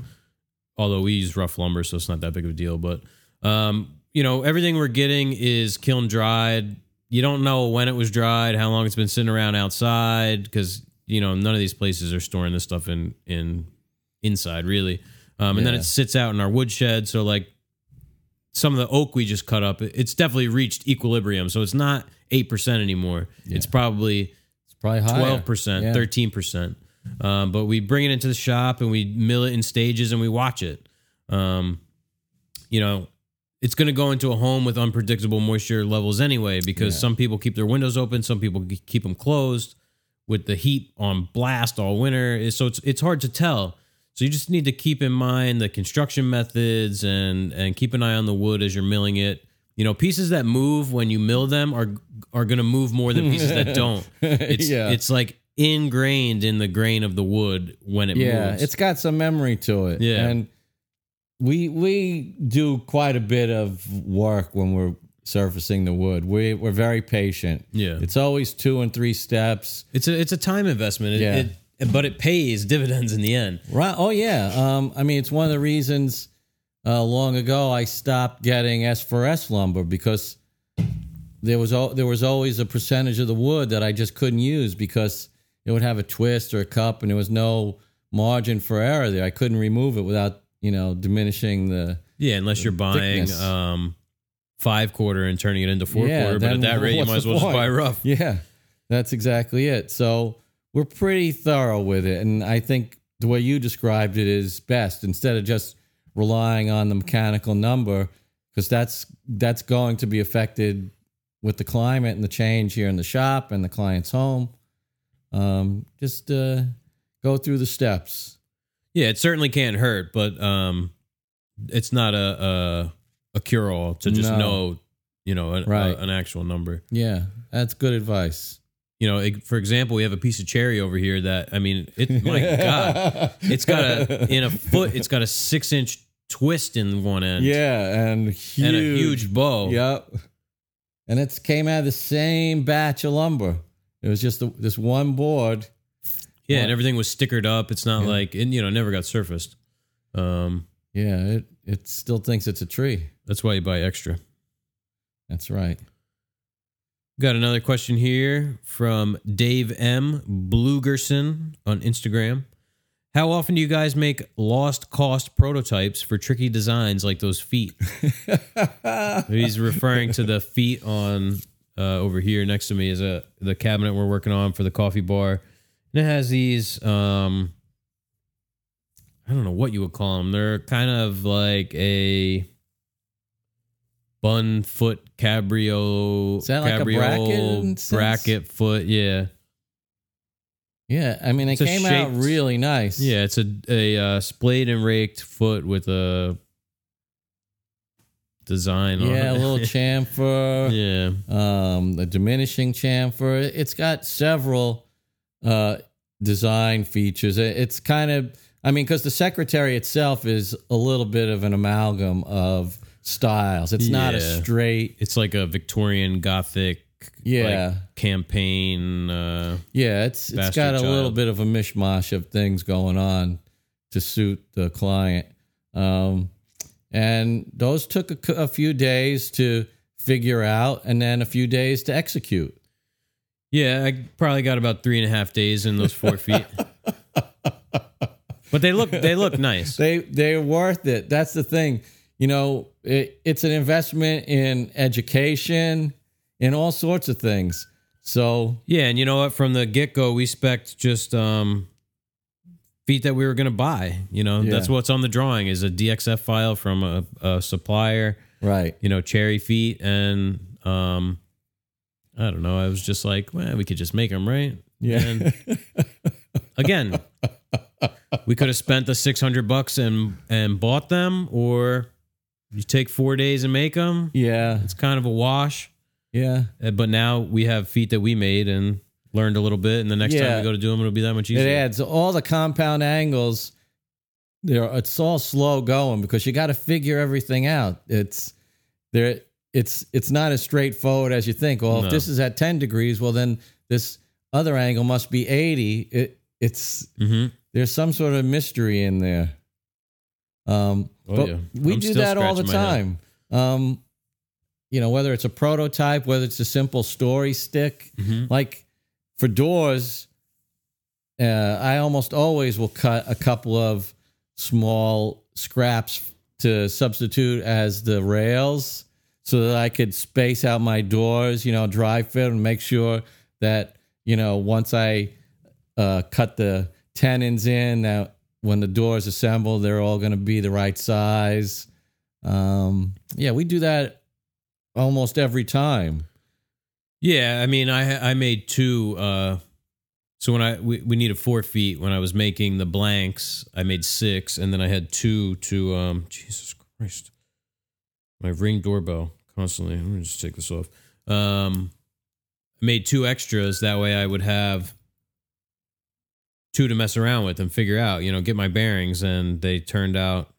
Although we use rough lumber, so it's not that big of a deal. But um, you know, everything we're getting is kiln dried. You don't know when it was dried, how long it's been sitting around outside, because you know none of these places are storing this stuff in in inside really. Um, and then it sits out in our woodshed. So like some of the oak we just cut up, it's definitely reached equilibrium. So it's not eight percent anymore. It's probably It's probably twelve percent, Yeah. thirteen percent. Um, but we bring it into the shop and we mill it in stages and we watch it. Um, you know, it's going to go into a home with unpredictable moisture levels anyway, because Yeah. some people keep their windows open, some people keep them closed with the heat on blast all winter. So it's it's hard to tell. So you just need to keep in mind the construction methods and and keep an eye on the wood as you're milling it. You know, pieces that move when you mill them are are going to move more than pieces that don't. It's Yeah. it's like ingrained in the grain of the wood when it moves. yeah, moves. it's got some memory to it. Yeah. and we we do quite a bit of work when we're surfacing the wood. We we're very patient. Yeah. it's always two and three steps. it's a it's a time investment. It, Yeah. it, but it pays dividends in the end. Right? Oh yeah. Um, I mean, it's one of the reasons. Uh, long ago, I stopped getting S4S lumber because there was al- there was always a percentage of the wood that I just couldn't use because it would have a twist or a cup, and there was no margin for error there. I couldn't remove it without you know diminishing the. Yeah, unless you're buying thickness. um five quarter and turning it into four Yeah, quarter. But at that rate, you might as well just buy rough. Yeah, that's exactly it. So we're pretty thorough with it, and I think the way you described it is best. Instead of just relying on the mechanical number, because that's that's going to be affected with the climate and the change here in the shop and the client's home. Um, just uh, go through the steps. Yeah, it certainly can't hurt, but um, it's not a a, a cure all to just No. know, you know, a, Right. a- an actual number. Yeah, that's good advice. You know, it- for example, we have a piece of cherry over here that I mean, it my god, it's got a in a foot, it's got a six inch twist in one end, Yeah, and huge, and a huge bow. Yep. And it came out of the same batch of lumber. It was just the, this one board. yeah, and everything was stickered up. It's not Yeah. like, and you know, never got surfaced. Um, Yeah, it, it still thinks it's a tree. that's why you buy extra. That's right. Got another question here from Dave M. Blugerson on Instagram. How often do you guys make lost cost prototypes for tricky designs like those feet? He's referring to the feet on uh, over here next to me is a the cabinet we're working on for the coffee bar, and it has these. Um, I don't know what you would call them. They're kind of like a bun foot cabrio. Is that like a cabrio bracket sense? bracket foot? Yeah, Yeah, I mean, it It's a came out shaped- really nice. yeah. It's a a uh, splayed and raked foot with a design. on Yeah, a it. little chamfer. yeah. um, the diminishing chamfer. It's got several uh, design features. It- It's kind of, I mean, because the secretary itself is a little bit of an amalgam of styles. It's not a Yeah. straight. It's like a Victorian Gothic, Yeah. like, campaign. Uh, Yeah, it's it's Bastard got a little child. bit of a mishmash of things going on to suit the client. Um, and those took a, a few days to figure out, and then a few days to execute. yeah, I probably got about three and a half days in those four feet. But they look they look nice. They they're worth it. That's the thing. You know, it, it's an investment in education, in all sorts of things. So Yeah, and you know what? From the get go, we spec'd just um, feet that we were going to buy. You know, Yeah. that's what's on the drawing is a DXF file from a, a supplier. right, You know, cherry feet, and um, I don't know. I was just like, well, we could just make them, right? yeah, And again, we could have spent the six hundred bucks and and bought them, or you take four days and make them. yeah, It's kind of a wash. yeah. Uh, But now we have feet that we made and learned a little bit, and the next time Yeah. we go to do them, it'll be that much easier. It adds all the compound angles. There, it's all slow going because you got to figure everything out. It's there. It's it's not as straightforward as you think. Well, No. if this is at ten degrees, well then this other angle must be 80. It it's hmm there's some sort of mystery in there. Um, Oh, but yeah. we I'm do that all the scratching my head. time. Um, you know, whether it's a prototype, whether it's a simple story stick, Mhm. like for doors, uh, I almost always will cut a couple of small scraps to substitute as the rails so that I could space out my doors, you know, dry fit and make sure that, you know, once I uh, cut the tenons in, that when the doors assemble, they're all going to be the right size. Um, yeah, we do that almost every time. Yeah, I mean, I I made two. Uh, so when I we, we needed four feet when I was making the blanks, I made six, and then I had two to um. Jesus Christ, my ring doorbell constantly. Let me just take this off. Um, I made two extras that way I would have two to mess around with and figure out. You know, get my bearings, and they turned out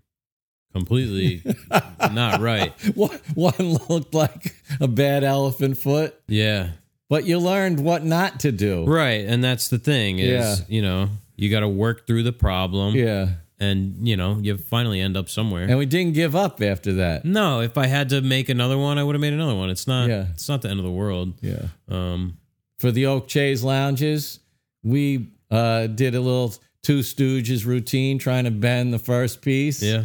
completely not right. One one looked like a bad elephant foot, Yeah. but you learned what not to do. Right, and that's the thing is, Yeah. you know, you got to work through the problem, Yeah. and you know, you finally end up somewhere. And we didn't give up after that. no, if I had to make another one, I would have made another one. It's not. Yeah. It's not the end of the world. Yeah. Um. For the Oak Chase lounges, we uh, did a little Two Stooges routine trying to bend the first piece. Yeah.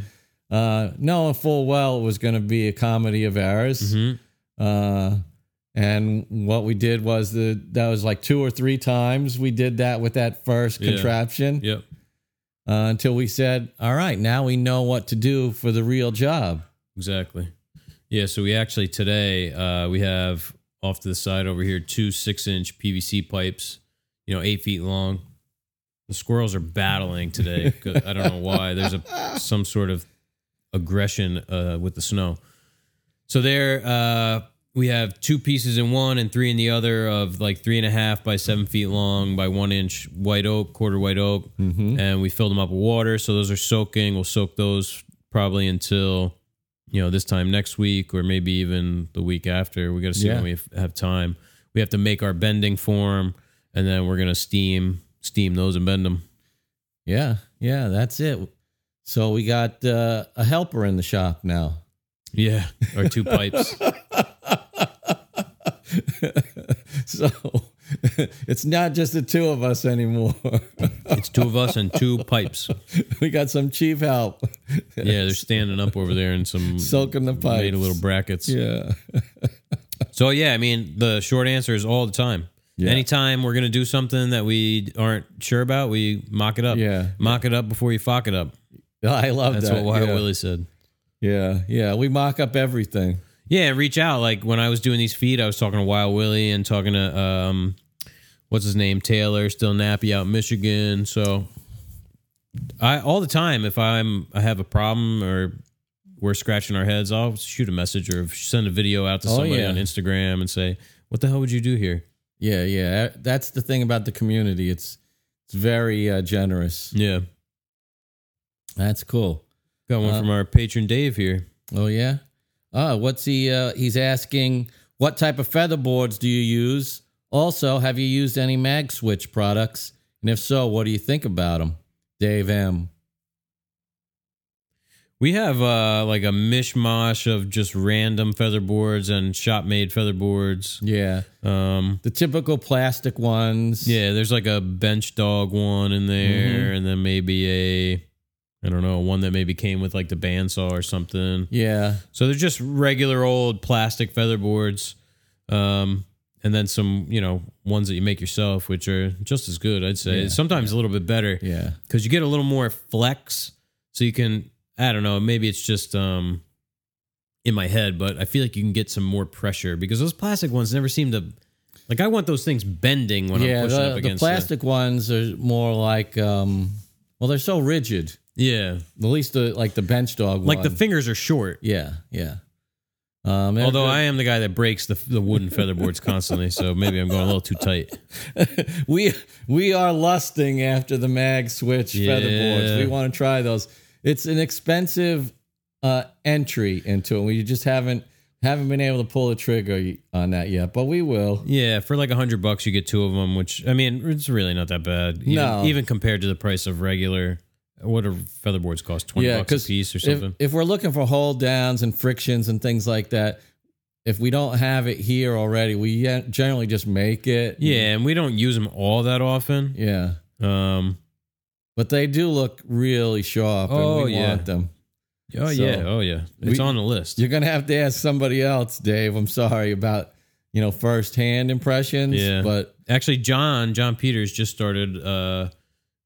Uh, knowing full well it was going to be a comedy of errors. hmm Uh, and what we did was the that was like two or three times we did that with that first Yeah. contraption Yep. uh, until we said, "All right, now we know what to do for the real job." Exactly. Yeah. So we actually today uh, we have off to the side over here two six inch PVC pipes, you know, eight feet long. The squirrels are battling today. I don't know why. There's a some sort of aggression uh, with the snow. So there, uh, we have two pieces in one and three in the other of like three and a half by seven feet long by one inch white oak, quarter white oak, and we filled them up with water. So those are soaking. We'll soak those probably until you know this time next week or maybe even the week after. We got to see Yeah. when we have time. We have to make our bending form, and then we're gonna steam steam those and bend them. Yeah, yeah, that's it. So we got uh, a helper in the shop now. Yeah, our two pipes. so it's not just the two of us anymore. It's two of us and two pipes. we got some chief help. Yeah, they're standing up over there and some Soaking the pipes. made little brackets. Yeah. So yeah, I mean, the short answer is all the time. Yeah. Anytime we're gonna do something that we aren't sure about, we mock it up. Yeah. mock it up before you fuck it up. I love That's that. what Wild yeah. Willie said. Yeah, yeah. We mock up everything. Yeah, reach out. Like when I was doing these feed, I was talking to Wild Willie and talking to um, what's his name, Taylor, still nappy out in Michigan. So I all the time, if I'm I have a problem or we're scratching our heads, I'll shoot a message or send a video out to Oh, somebody yeah. on Instagram and say, "What the hell would you do here?" Yeah, yeah. That's the thing about the community. It's it's very uh, generous. Yeah, That's cool. got one Uh, from our patron Dave here. Oh yeah. Oh, what's he? Uh, he's asking what type of feather boards do you use? Also, have you used any Magswitch products? And if so, what do you think about them? Dave M. We have uh, like a mishmash of just random feather boards and shop made feather boards. Yeah, Um, the typical plastic ones. Yeah, there's like a bench dog one in there, and then maybe a, I don't know, one that maybe came with like the bandsaw or something. yeah, So they're just regular old plastic feather boards, um, and then some, you know, ones that you make yourself, which are just as good, I'd say. Yeah, Sometimes a little bit better yeah, because you get a little more flex, so you can. I don't know. Maybe it's just um, in my head, but I feel like you can get some more pressure because those plastic ones never seem to. Like I want those things bending when I'm yeah. pushing The, up the against the- plastic ones are more like, um, well, they're so rigid. Yeah, At least the like the bench dog. like the fingers are short. yeah, yeah. Um, Although. I am the guy that breaks the the wooden feather boards constantly, so maybe I'm going a little too tight. we we are lusting after the Magswitch feather boards. We want to try those. It's an expensive uh, entry into it. We just haven't Haven't been able to pull the trigger on that yet, but we will. Yeah, for like a hundred bucks, you get two of them, which I mean, it's really not that bad. Even, No. even compared to the price of regular. What do featherboards cost? Twenty Yeah, bucks a piece or something. if we're looking for hold downs and frictions and things like that, if we don't have it here already, we generally just make it. yeah, and we don't use them all that often. Yeah. Um. But they do look really sharp Oh, and we yeah. want them. Oh So, yeah. Oh yeah. It's we- on the list. You're gonna have to ask somebody else, Dave. I'm sorry about you know first hand impressions. Yeah. But Actually, John John Peters just started uh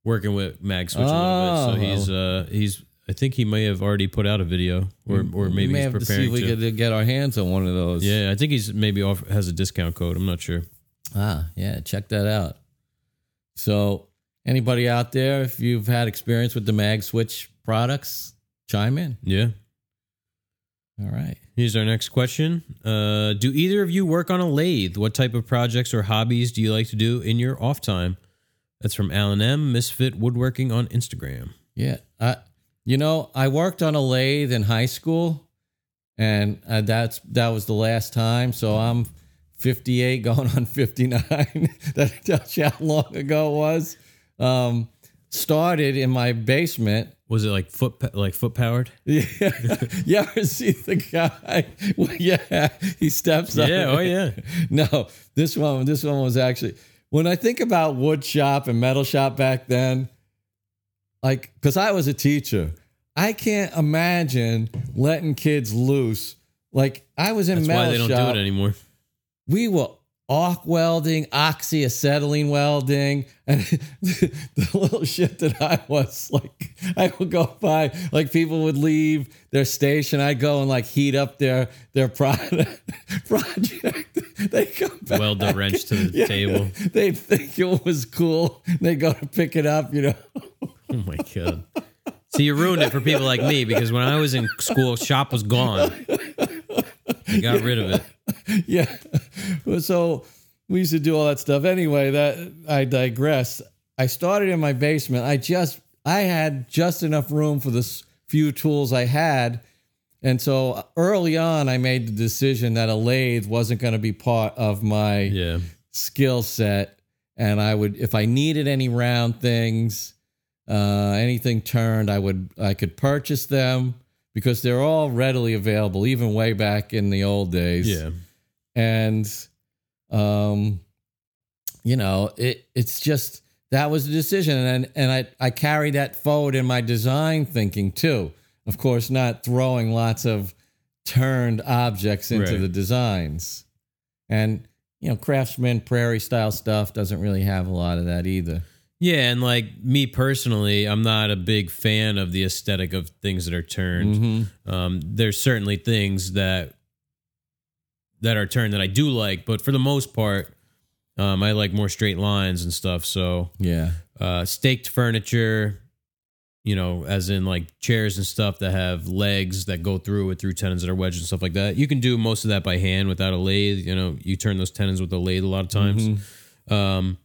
working with Magswitch a little Oh. bit, so he's uh he's. I think he may have already put out a video, or or we maybe may he's have to see preparing if we to. could get our hands on one of those. Yeah, I think he's maybe off has a discount code. I'm not sure. Ah, yeah, check that out. So, anybody out there, if you've had experience with the Magswitch products, chime in. Yeah. All right. Here's our next question. Uh, do either of you work on a lathe? What type of projects or hobbies do you like to do in your off time? That's from Alan M. Misfit Woodworking on Instagram. Yeah. I, you know, I worked on a lathe in high school, and uh, that's that was the last time. So I'm 58, going on 59. that tells you how long ago it was. Um, started in my basement. Was it like foot like foot powered? Yeah, you ever see the guy? Well, yeah, he steps up. Yeah, oh yeah. No, this one, this one was actually when I think about wood shop and metal shop back then, like because I was a teacher, I can't imagine letting kids loose. Like I was in That's metal why they don't shop, do it anymore. we were arc welding, oxyacetylene welding, and the little shit that I was like, I would go by, like people would leave their station, I'd go and like heat up their their product project. They come back, Weld the wrench to the Yeah. table. They'd think it was cool. They go to pick it up, you know. Oh my god. So you ruined it for people like me because when I was in school, shop was gone. I got rid of it. yeah. So we used to do all that stuff. Anyway, that I digress. I started in my basement. I just I had just enough room for the few tools I had. And so early on I made the decision that a lathe wasn't going to be part of my Yeah. skill set and I would if I needed any round things, uh anything turned, I would I could purchase them because they're all readily available even way back in the old days Yeah. And um you know it it's just that was the decision and and I I carry that forward in my design thinking too of course not throwing lots of turned objects into Right. the designs and you know craftsman prairie style stuff doesn't really have a lot of that either Yeah, and like me personally, I'm not a big fan of the aesthetic of things that are turned. mm-hmm. Um, there's certainly things that that are turned that I do like, but for the most part, um, I like more straight lines and stuff. So yeah uh, staked furniture, you know, as in like chairs and stuff that have legs that go through it through tenons that are wedged and stuff like that. You can do most of that by hand without a lathe. You know, you turn those tenons with a lathe a lot of times. Mhm. Um,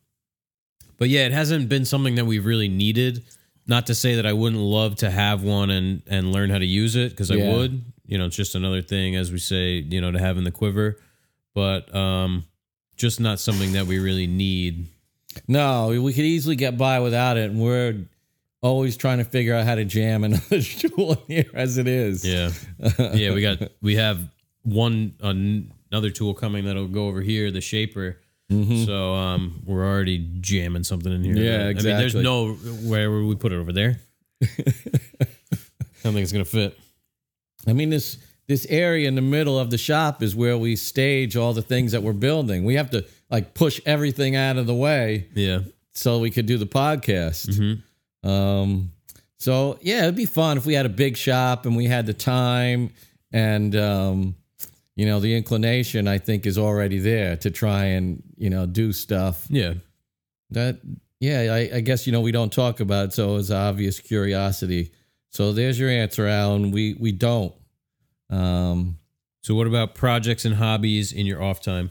but yeah, it hasn't been something that we've really needed. Not to say that I wouldn't love to have one and and learn how to use it because I would. You know, it's just another thing, as we say, you know, to have in the quiver. But um, just not something that we really need. no we could easily get by without it and we're always trying to figure out how to jam another tool in here as it is Yeah, yeah. We got we have one another tool coming that'll go over here, the shaper. So um, we're already jamming something in here. Mm-hmm. Yeah, I mean, there's no where would we put it over there. I don't think it's gonna fit. I mean, this this area in the middle of the shop is where we stage all the things that we're building. We have to like push everything out of the way Yeah, so we could do the podcast. Mhm. Um, so yeah, it'd be fun if we had a big shop and we had the time and um, you know the inclination. I think is already there to try and you know do stuff yeah. that. Yeah, I, I guess you know we don't talk about it, so it's obvious curiosity. So there's your answer, Alan. We we don't. Um, So what about projects and hobbies in your off time?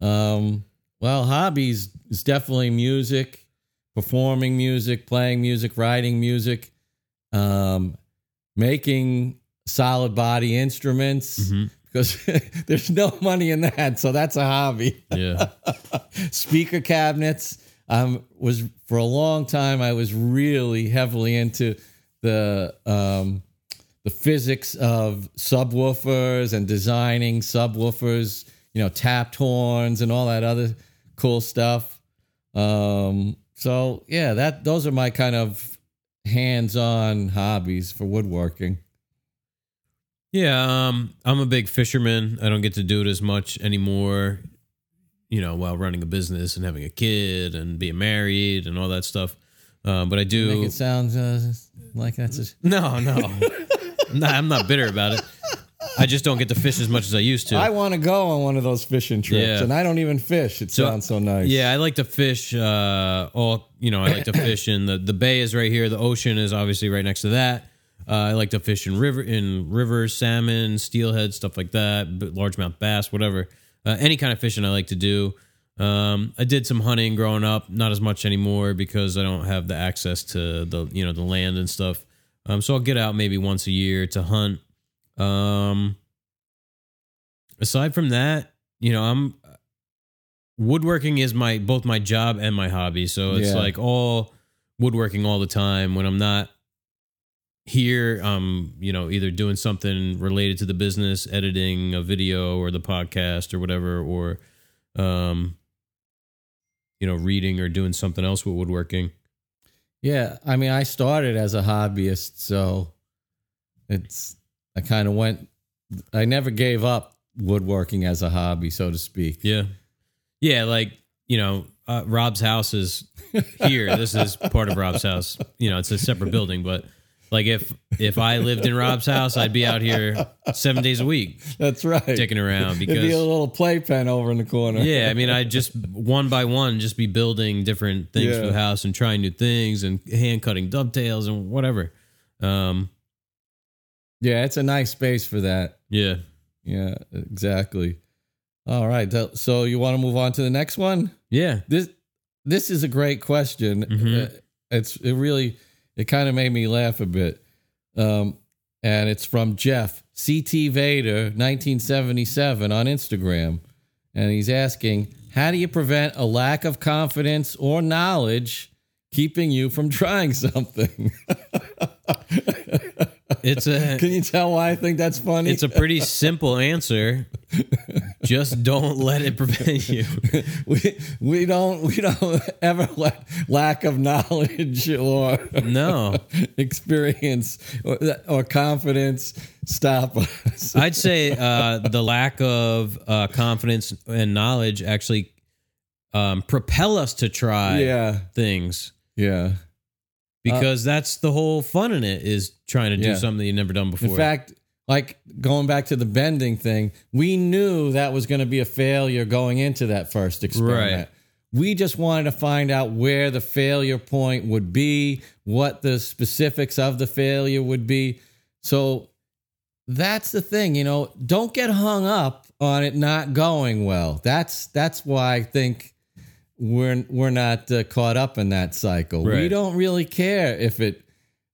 Um, well, hobbies is definitely music, performing music, playing music, writing music, um, making solid body instruments. Mhm. because there's no money in that. So that's a hobby. Yeah. Speaker cabinets. Um, was for a long time I was really heavily into the um, the physics of subwoofers and designing subwoofers. You know, tapped horns and all that other cool stuff. Um, so yeah, that those are my kind of hands-on hobbies for woodworking. Yeah, um, I'm a big fisherman. I don't get to do it as much anymore, you know, while running a business and having a kid and being married and all that stuff. Uh, but I Make do. it sound uh, like that's a, No, no. no, I'm not bitter about it. I just don't get to fish as much as I used to. I want to go on one of those fishing trips, Yeah. and I don't even fish. It So- sounds so nice. Yeah, I like to fish. Uh, all you know, I like to fish in the the bay is right here. The ocean is obviously right next to that. Uh, I like to fish in river in rivers, salmon, steelhead, stuff like that, b- largemouth bass, whatever. Uh, any kind of fishing I like to do. Um, I did some hunting growing up, not as much anymore because I don't have the access to the you know the land and stuff. Um, so I'll get out maybe once a year to hunt. Um, aside from that, you know, I'm woodworking is my both my job and my hobby. So it's Yeah. like all woodworking all the time. When I'm not here, I'm you know either doing something related to the business, editing a video or the podcast or whatever, or um, you know, reading or doing something else with woodworking. Yeah, I mean, I started as a hobbyist, so it's I kind of went. I never gave up woodworking as a hobby, so to speak. Yeah, yeah, like you know, uh, Rob's house is here. this is part of Rob's house. You know, it's a separate building, but like if if I lived in Rob's house, I'd be out here seven days a week That's right. dicking around There'd be a because little playpen over in the corner. yeah, I mean, I just one by one just be building different things Yeah. for the house and trying new things and hand cutting dovetails and whatever. Um, yeah, it's a nice space for that. yeah, Yeah, exactly. All right, so you want to move on to the next one? yeah, This this is a great question. Mhm. Uh, It's it really it kind of made me laugh a bit. Um, and it's from Jeff CT Vader 1977 on Instagram, and he's asking, "How do you prevent a lack of confidence or knowledge keeping you from trying something?" it's a Can you tell why I think that's funny? it's a pretty simple answer. Just don't let it prevent you. we we don't we don't ever let lack of knowledge or No, experience or, or confidence stop us. I'd say uh, the lack of uh, confidence and knowledge actually um, propel us to try yeah, things yeah. Uh, because that's the whole fun in it is trying to do Yeah. something you've never done before. In fact, like going back to the bending thing, we knew that was going to be a failure going into that first experiment. Right. We just wanted to find out where the failure point would be, what the specifics of the failure would be. So that's the thing, you know, don't get hung up on it not going well. That's that's why I think we're we're not uh, caught up in that cycle. We don't really care if it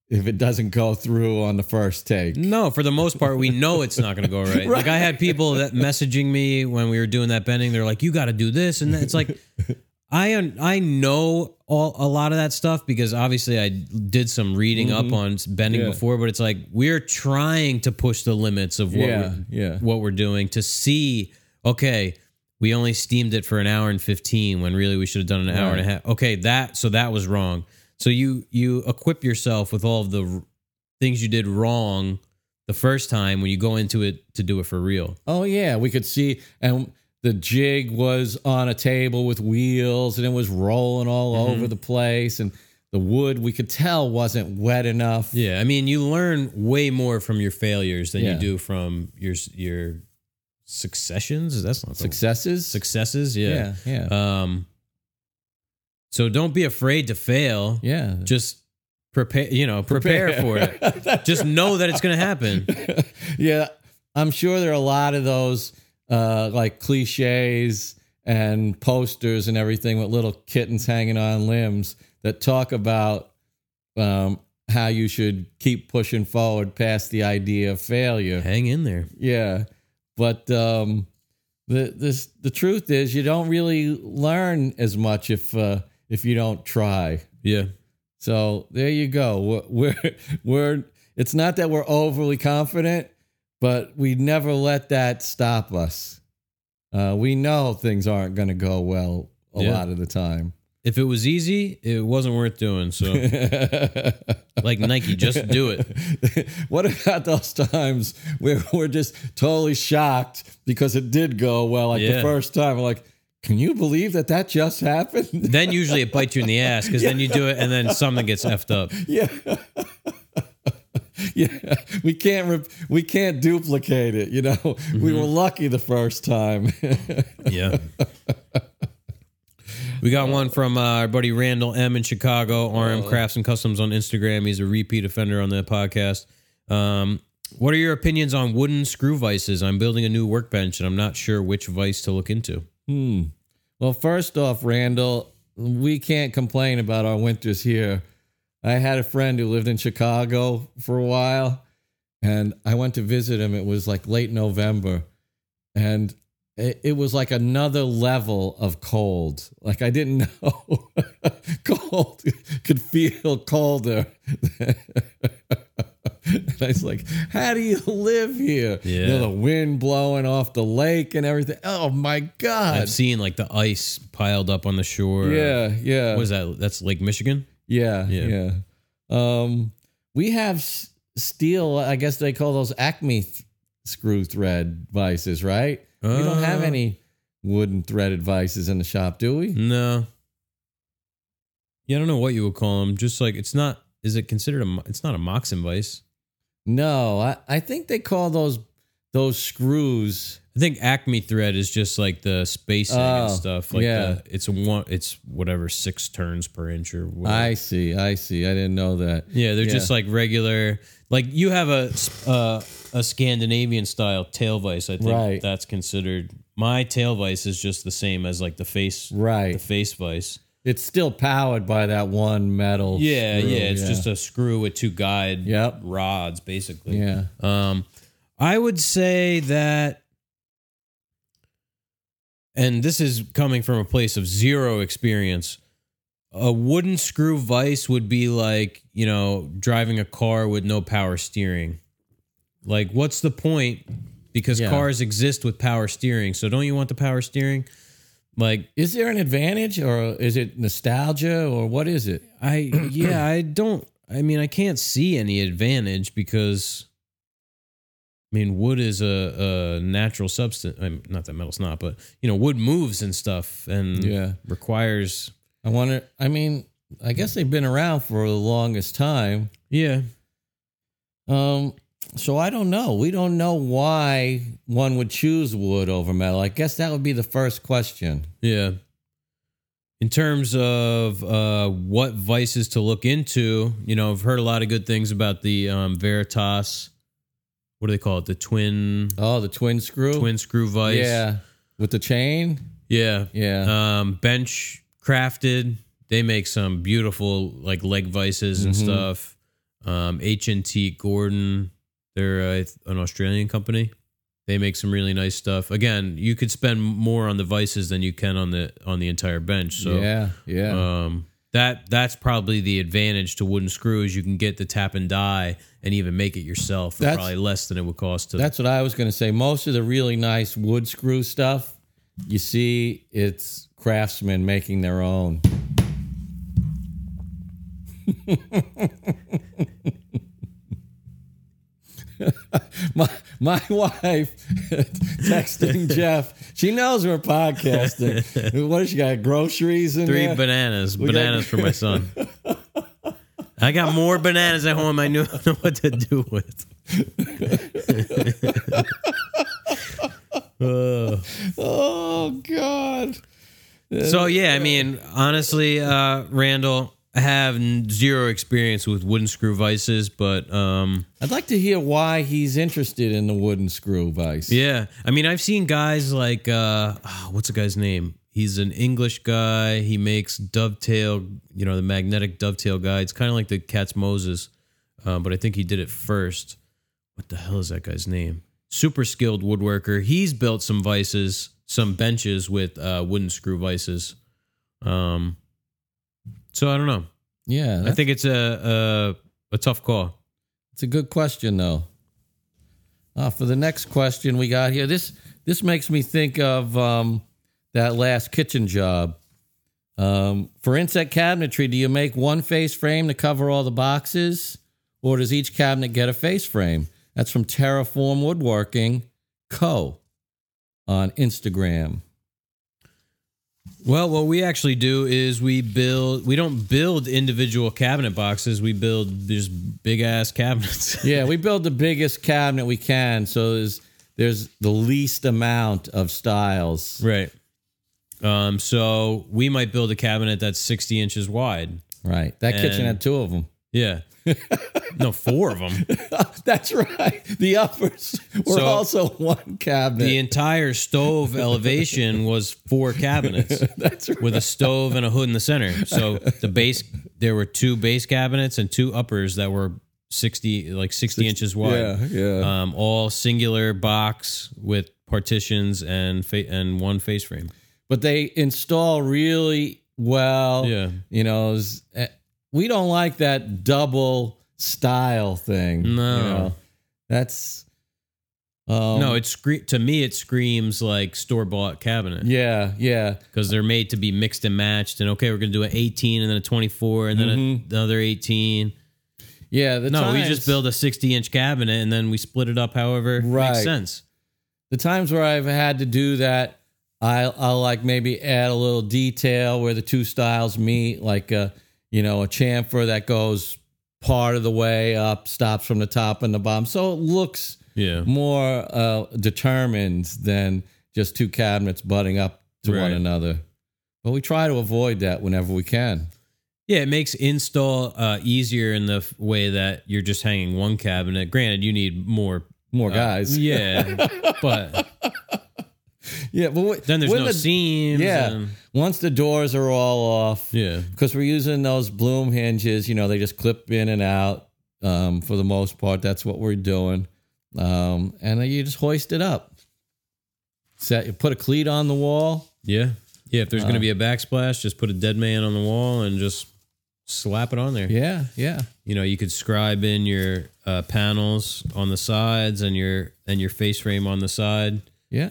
if it doesn't go through on the first take. No, for the most part, we know it's not going to go right. Like I had people that messaging me when we were doing that bending. They're like, "You got to do this," and it's like, I I know all a lot of that stuff because obviously I did some reading up on bending Mm-hmm. Yeah. before. But it's like we're trying to push the limits of what Yeah, we're, yeah. what we're doing to see. Okay, we only steamed it for an hour and fifteen when really we should have done an hour and a half. Okay, that so that was wrong. So you you equip yourself with all of the r- things you did wrong the first time when you go into it to do it for real. Oh yeah, we could see and the jig was on a table with wheels and it was rolling all Mm-hmm. over the place and the wood we could tell wasn't wet enough. Yeah, I mean, you learn way more from your failures than Yeah. you do from your your successions. That's not the- Successes? successes. Yeah. yeah, yeah. Um. So don't be afraid to fail. yeah. Just prepare. You know, prepare, for it. Just know that it's going to happen. yeah, I'm sure there are a lot of those uh, like cliches and posters and everything with little kittens hanging on limbs that talk about um, how you should keep pushing forward past the idea of failure. Hang in there. Yeah, but um, the this the truth is you don't really learn as much if uh, if you don't try. Yeah. So there you go. We're, we're we're it's not that we're overly confident, but we never let that stop us. Uh, we know things aren't going to go well a Yeah. lot of the time. If it was easy, it wasn't worth doing. So, like Nike, just do it. what about those times where we're just totally shocked because it did go well like the first time? We're like, can you believe that that just happened? Then usually it bites you in the ass because then you do it and then something gets effed up. yeah. yeah, we can't re- we can't duplicate it. You know, we mm-hmm. were lucky the first time. Yeah. We got one from uh, our buddy Randall M in Chicago, RM Crafts and Customs on Instagram. He's a repeat offender on the podcast. Um, what are your opinions on wooden screw vices? I'm building a new workbench and I'm not sure which vice to look into. Hmm. Well, first off, Randall, we can't complain about our winters here. I had a friend who lived in Chicago for a while, and I went to visit him. It was like late November, and it, it was like another level of cold. Like I didn't know cold could feel colder. and I was like, "How do you live here? You know, Yeah. the wind blowing off the lake and everything. Oh my god! I've seen like the ice piled up on the shore. yeah, yeah. What is that? That's Lake Michigan? Yeah, Yeah. yeah. Um, we have s- steel. I guess they call those Acme th- screw thread vices, right? We don't have Uh. any wooden threaded vices in the shop, do we? No. Yeah, I don't know what you would call them. Just like it's not. Is it considered a? It's not a Moxon vice. No, I, I think they call those those screws. I think Acme thread is just like the spacing and Oh, stuff. Like yeah. the, it's one. It's whatever six turns per inch or whatever. I see, I see. I didn't know that. yeah, they're just like regular. Like you have a uh, a Scandinavian style tail vise. I think Right. that's considered. My tail vise is just the same as like the face Right. the face vise. It's still powered by that one metal. Yeah, screw, yeah. It's just a screw with two guide Yep. rods, basically. yeah. Um, I would say that, and this is coming from a place of zero experience. A wooden screw vise would be like, you know, driving a car with no power steering. Like, what's the point? Because Yeah. cars exist with power steering. So, don't you want the power steering? Like, Is there an advantage, or is it nostalgia, or what is it? I yeah, I don't I mean I can't see any advantage because I mean wood is a, a natural substance I mean, not that metal's not, but you know, wood moves and stuff and Yeah. requires I wonder. I mean, I guess they've been around for the longest time. yeah. Um, so I don't know. We don't know why one would choose wood over metal. I guess that would be the first question. Yeah. In terms of uh, what vices to look into, you know, I've heard a lot of good things about the um, Veritas. What do they call it? The twin Oh, the twin screw. twin screw vice. Yeah, with the chain. Yeah. Yeah. um, bench crafted they make some beautiful like leg vices and Mhm. stuff um HNT Gordon they're uh, an australian company they make some really nice stuff again you could spend more on the vices than you can on the on the entire bench so yeah. Yeah. um that that's probably the advantage to wooden screws you can get the tap and die and even make it yourself for That's- probably less than it would cost to That's what I was going to say. Most of the really nice wood screw stuff, you see, it's craftsmen making their own. my my wife texting Jeff. She knows we're podcasting. what has she got? Groceries in Three there? bananas. got- bananas for my son. I got more bananas at home. I knew I know what to do with. Uh, oh God! so yeah, I mean, honestly, uh, Randall, have zero experience with wooden screw vices, but um, I'd like to hear why he's interested in the wooden screw vice. yeah, I mean, I've seen guys like uh, ah, what's the guy's name? He's an English guy. He makes dovetail, you know, the magnetic dovetail guides, kind of like the Katz-Moses, uh, but I think he did it first. What the hell is that guy's name? super skilled woodworker. He's built some vices, some benches with uh, wooden screw vices. Um, so I don't know. Yeah, I think it's a a, a tough call. it's a good question though. Uh, for the next question we got here, this this makes me think of um, that last kitchen job. Um, for inset cabinetry, do you make one face frame to cover all the boxes, or does each cabinet get a face frame? That's from Terraform Woodworking Co. on Instagram. Well, what we actually do is we build. We don't build individual cabinet boxes. We build just big ass cabinets. Yeah, we build the biggest cabinet we can, so there's there's the least amount of stiles. right. Um. So we might build a cabinet that's sixty inches wide. Right. That kitchen had two of them. Yeah. no, four of them. That's right. The uppers were So- also one cabinet. The entire stove elevation was four cabinets That's right. with a stove and a hood in the center. So the base, there were two base cabinets and two uppers that were sixty, like sixty inches wide. Yeah, yeah. Um, all singular box with partitions and fa- and one face frame. but they install really well. Yeah. You know, s- eh, we don't like that double stile thing. No. You know? That's um, no, it scre- to me it screams like store bought cabinet yeah, yeah. because they're made to be mixed and matched. And okay, we're gonna do an eighteen and then a twenty four and then Mm-hmm. another eighteen. Yeah, the No, we just build a 60 inch cabinet and then we split it up however Right. makes sense. the times where I've had to do that, I'll, I'll like maybe add a little detail where the two stiles meet, like a you know a chamfer that goes part of the way up, stops from the top and the bottom, so it looks Yeah. more uh, determined than just two cabinets butting up to one another. But we try to avoid that whenever we can. Yeah, it makes install uh, easier in the f- way that you're just hanging one cabinet. Granted, you need more More uh, guys, yeah, but yeah. But w- then there's no the- seams. Yeah, and- once the doors are all off, yeah. because we're using those Blum hinges you know they just clip in and out um, for the most part that's what we're doing um, and then you just hoist it up set you put a cleat on the wall Yeah. Yeah. If there's Uh. going to be a backsplash, just put a dead man on the wall and just slap it on there. yeah yeah You know, you could scribe in your uh, panels on the sides and your and your face frame on the side, yeah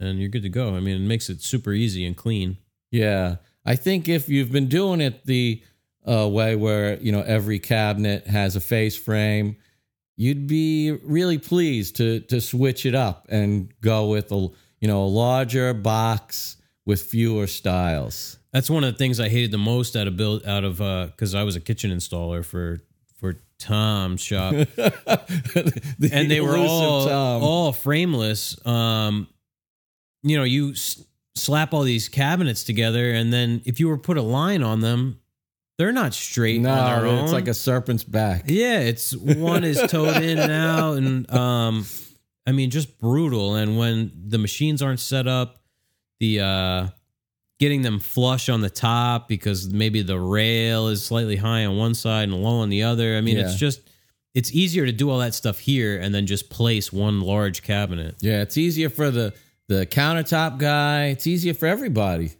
and you're good to go. I mean, it makes it super easy and clean. yeah i think if you've been doing it the uh, way where you know every cabinet has a face frame you'd be really pleased to to switch it up and go with a you know a larger box with fewer stiles That's one of the things I hated the most out of build out of uh because I was a kitchen installer for for Tom's shop, The and they were all Tom. all frameless. Um, you know, you s- slap all these cabinets together, and then if you were put a line on them, they're not straight no, on their own. it's like a serpent's back. Yeah, it's one is toed in and out, and um, I mean, just brutal. And when the machines aren't set up, the uh, getting them flush on the top because maybe the rail is slightly high on one side and low on the other. I mean, it's just it's easier to do all that stuff here and then just place one large cabinet. Yeah, it's easier for the the countertop guy. It's easier for everybody.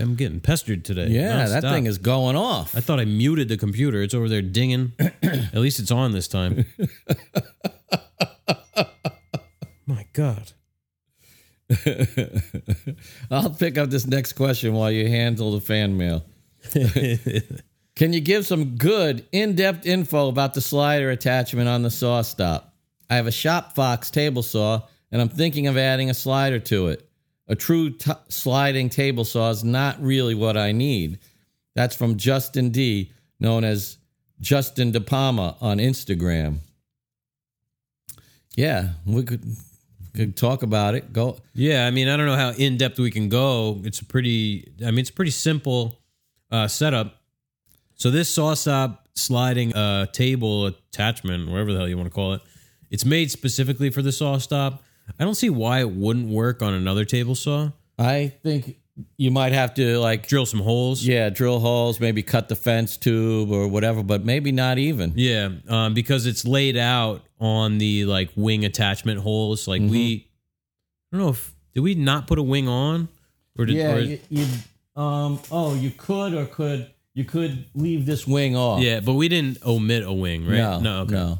I'm getting pestered today. Yeah, that thing is going off. I thought I muted the computer. It's over there dinging. At least it's on this time. My God. I'll pick up this next question while you handle the fan mail. Can you give some good in-depth info about the slider attachment on the SawStop? I have a Shop Fox table saw, and I'm thinking of adding a slider to it. A true t- sliding table saw is not really what I need. That's from Justin D, known as Justin De Palma on Instagram. Yeah, we could could talk about it. Go. Yeah, I mean, I don't know how in depth we can go. It's a pretty, I mean, it's pretty simple uh, setup. So this SawStop sliding uh, table attachment, whatever the hell you want to call it, it's made specifically for the SawStop. I don't see why it wouldn't work on another table saw. I think you might have to like drill some holes. yeah drill holes, maybe cut the fence tube or whatever, but maybe not even. Yeah, um, because it's laid out on the like wing attachment holes. Like we, I don't know if did we not put a wing on, or did Yeah, or- you, you um oh you could or could you could leave this wing off. yeah, but we didn't omit a wing, right? No, okay. no.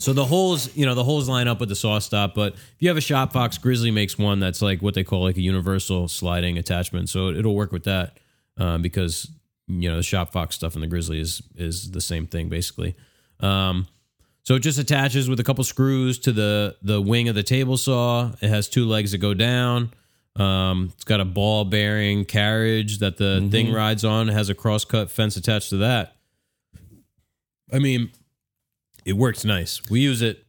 So the holes, you know, the holes line up with the SawStop. But if you have a shop fox, Grizzly makes one that's like what they call like a universal sliding attachment. So it'll work with that um, because you know the shop fox stuff and the Grizzly is is the same thing basically. Um, so it just attaches with a couple screws to the the wing of the table saw. It has two legs that go down. Um, it's got a ball bearing carriage that the thing rides on. It has a cross cut fence attached to that. I mean, it works nice. We use it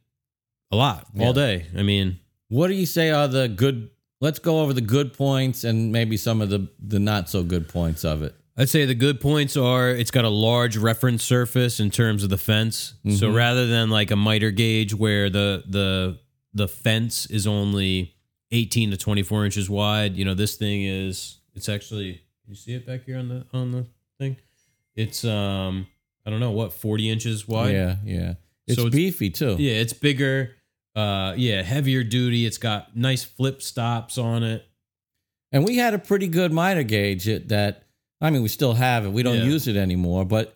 a lot all day. I mean, What do you say are the good? Let's go over the good points and maybe some of the the not so good points of it. I'd say the good points are it's got a large reference surface in terms of the fence. So rather than like a miter gauge where the the the fence is only 18 to 24 inches wide, you know, this thing is it's actually you see it back here on the on the thing? It's um I don't know what 40 inches wide. Yeah, yeah. It's, So it's- beefy too. Yeah, it's bigger. Uh yeah, heavier duty. It's got nice flip stops on it. And we had a pretty good miter gauge it, that I mean we still have it. We don't Yeah. use it anymore, but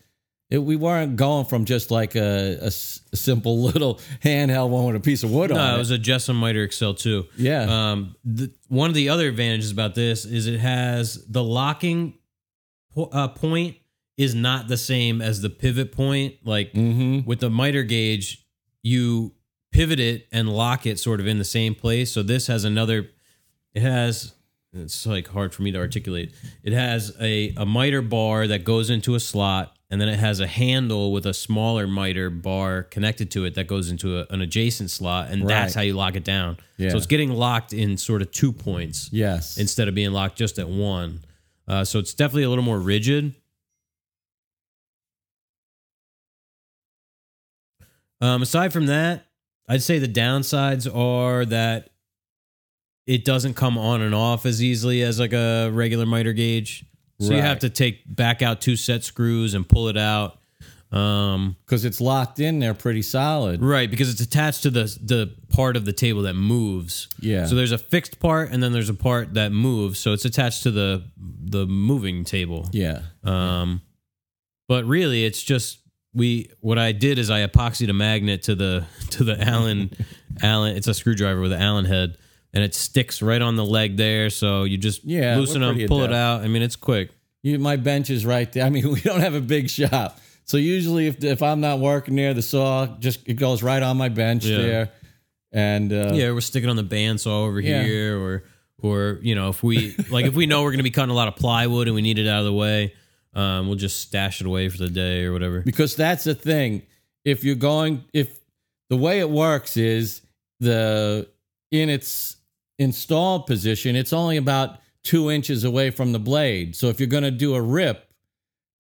it, we weren't going from just like a simple little handheld one with a piece of wood No, on it it. was a JessEm Mite-R-Excel 2. yeah. Um, the, one of the other advantages about this is it has the locking po- uh, point is not the same as the pivot point. Like mm-hmm. with the miter gauge, you pivot it and lock it sort of in the same place. So this has another. It has. It's like hard for me to articulate. It has a a miter bar that goes into a slot, and then it has a handle with a smaller miter bar connected to it that goes into a, an adjacent slot, and that's how you lock it down. Yeah. So it's getting locked in sort of two points Yes. instead of being locked just at one. Uh, so it's definitely a little more rigid. Um, aside from that, I'd say the downsides are that it doesn't come on and off as easily as like a regular miter gauge. So you have to take back out two set screws and pull it out. Um, because it's locked in there pretty solid. right, because it's attached to the the part of the table that moves. Yeah. So there's a fixed part and then there's a part that moves. So it's attached to the the moving table. Yeah. Um, but really, it's just we. What I did is I epoxied a magnet to the to the Allen Allen. It's a screwdriver with an Allen head, and it sticks right on the leg there. So you just Yeah, loosen pretty pull it out. I mean, it's quick. You, my bench is right there. I mean, we don't have a big shop, so usually if if I'm not working there, the saw just it goes right on my bench Yeah. there, and uh, Yeah, we're sticking on the bandsaw over Yeah. here, or or you know, if we like if we know we're going to be cutting a lot of plywood and we need it out of the way, um, we'll just stash it away for the day or whatever. because that's the thing. If you're going, if the way it works is the in its installed position, it's only about two inches away from the blade. So if you're going to do a rip,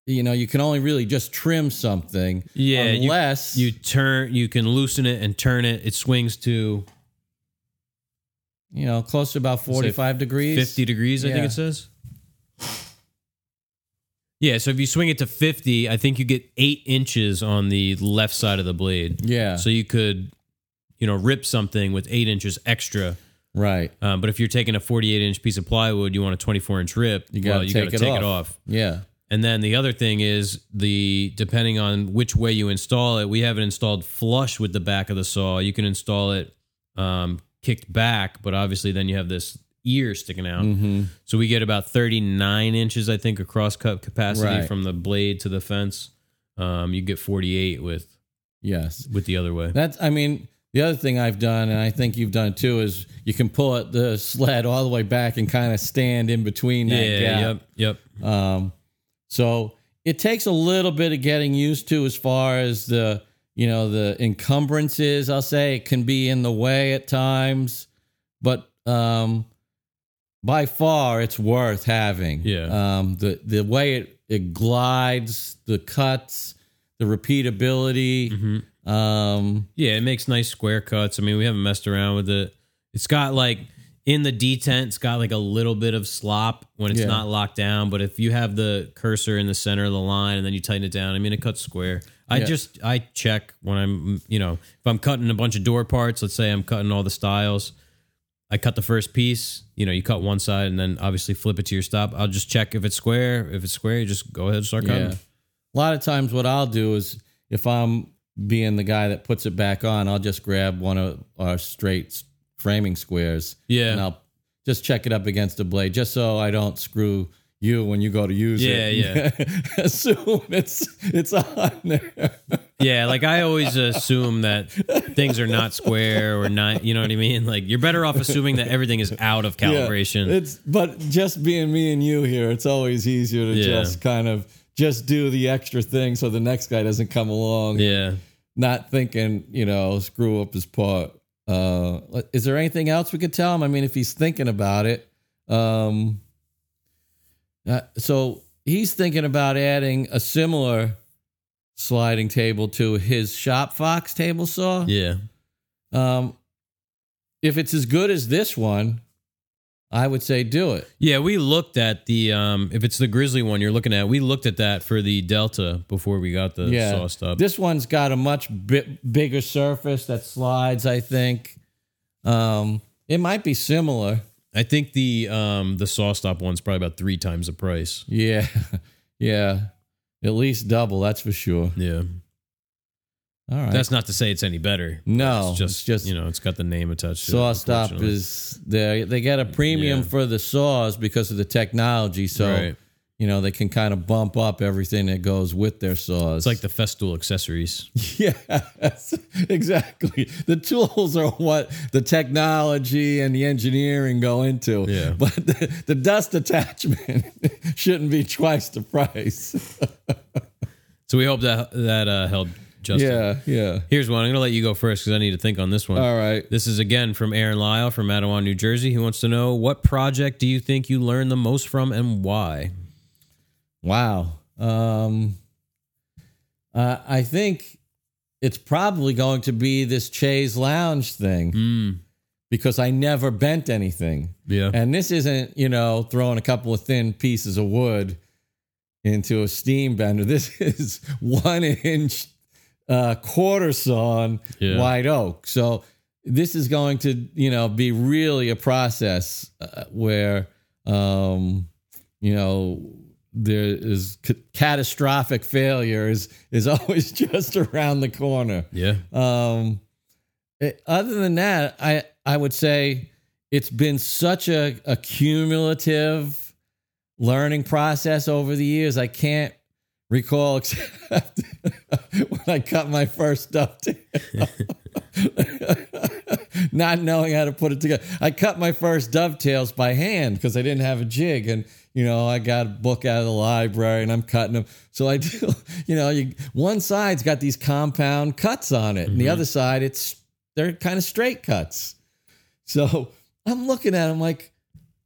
you know, you can only really just trim something. Yeah, unless You turn, you can loosen it and turn it. It swings to you know, close to about 45 degrees. 50 degrees, I think it says. Yeah, so if you swing it to 50, I think you get eight inches on the left side of the blade. Yeah. So you could, you know, rip something with eight inches extra. right. Um, but if you're taking a 48 inch piece of plywood, you want a 24 inch rip, You gotta well, you take gotta it take off. it off. Yeah. And then the other thing is the depending on which way you install it, we have it installed flush with the back of the saw. You can install it um, kicked back, but obviously then you have this ear sticking out. hmm So we get about 39 inches, I think, across cut capacity Right. from the blade to the fence. Um, you get 48 with Yes. with the other way. That's, I mean, the other thing I've done, and I think you've done too, is you can pull it, the sled all the way back and kind of stand in between that yeah, gap. yep, yep. Um, so it takes a little bit of getting used to as far as the, you know, the encumbrances, I'll say. It can be in the way at times, but um, by far it's worth having. Yeah. Um, the, the way it, it glides, the cuts, the repeatability. hmm Um, Yeah, it makes nice square cuts. I mean, we haven't messed around with it. It's got like in the detent, it's got like a little bit of slop when it's Yeah. not locked down. But if you have the cursor in the center of the line and then you tighten it down, I mean, it cuts square. I Yeah. just I check when I'm you know if I'm cutting a bunch of door parts. Let's say I'm cutting all the stiles. I cut the first piece. You know, you cut one side and then obviously flip it to your stop. I'll just check if it's square. If it's square, you just go ahead and start cutting. Yeah. A lot of times, what I'll do is if I'm being the guy that puts it back on, I'll just grab one of our straight framing squares. Yeah. And I'll just check it up against the blade just so I don't screw you when you go to use Yeah, it. Yeah. Yeah. Assume it's it's on there. Yeah, like I always assume that things are not square or not. You know what I mean? Like you're better off assuming that everything is out of Yeah. calibration. It's but just being me and you here, it's always easier to Yeah. just kind of just do the extra thing so the next guy doesn't come along yeah. not thinking, you know, screw up his part. Uh, is there anything else we could tell him? I mean, if he's thinking about it, um, uh, so he's thinking about adding a similar sliding table to his shop fox table saw. Yeah. Um, if it's as good as this one, I would say do it. Yeah, we looked at the um if it's the grizzly one you're looking at, we looked at that for the Delta before we got the Yeah, SawStop. This one's got a much bi- bigger surface that slides. I think. Um, it might be similar. I think the um the SawStop one's probably about three times the price. Yeah, yeah, at least double. That's for sure. Yeah. All right. That's not to say it's any better. no, It's just, just you know, it's got the name attached to saw it. stop is they they get a premium Yeah. for the saws because of the technology. So Right. You know they can kind of bump up everything that goes with their saws. It's like the Festool accessories. Yes, exactly. The tools are what the technology and the engineering go into. Yeah. But the, the dust attachment shouldn't be twice the price. So we hope that that uh, held Justin. Yeah, yeah. Here's one. I'm gonna let you go first because I need to think on this one. All right. This is again from Aaron Lyle from Matawan, New Jersey. He wants to know what project do you think you learned the most from and why? Wow. Um, uh, I think it's probably going to be this Chase Lounge thing Mm, because I never bent anything. yeah. And this isn't, you know, throwing a couple of thin pieces of wood into a steam bender. This is one inch uh, quarter sawn Yeah. white oak. So this is going to, you know, be really a process uh, where, um, you know, there is c- catastrophic failure is, is always just around the corner. yeah. Um, it- other than that, I I would say it's been such a, a cumulative learning process over the years. I can't recall except when I cut my first dovetail. Not knowing how to put it together. I cut my first dovetails by hand because I didn't have a jig. And, you know, I got a book out of the library and I'm cutting them. So I do, you know, you, one side's got these compound cuts on it, and the other side, it's, they're kind of straight cuts. So I'm looking at them like,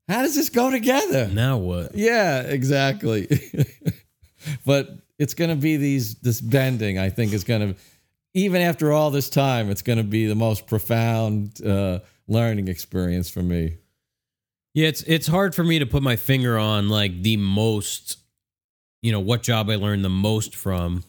how does this go together? Now what? Yeah, exactly. but it's going to be these this bending. I think is going to even after all this time, it's going to be the most profound uh, learning experience for me. Yeah, it's it's hard for me to put my finger on like the most, you know, what job I learned the most from.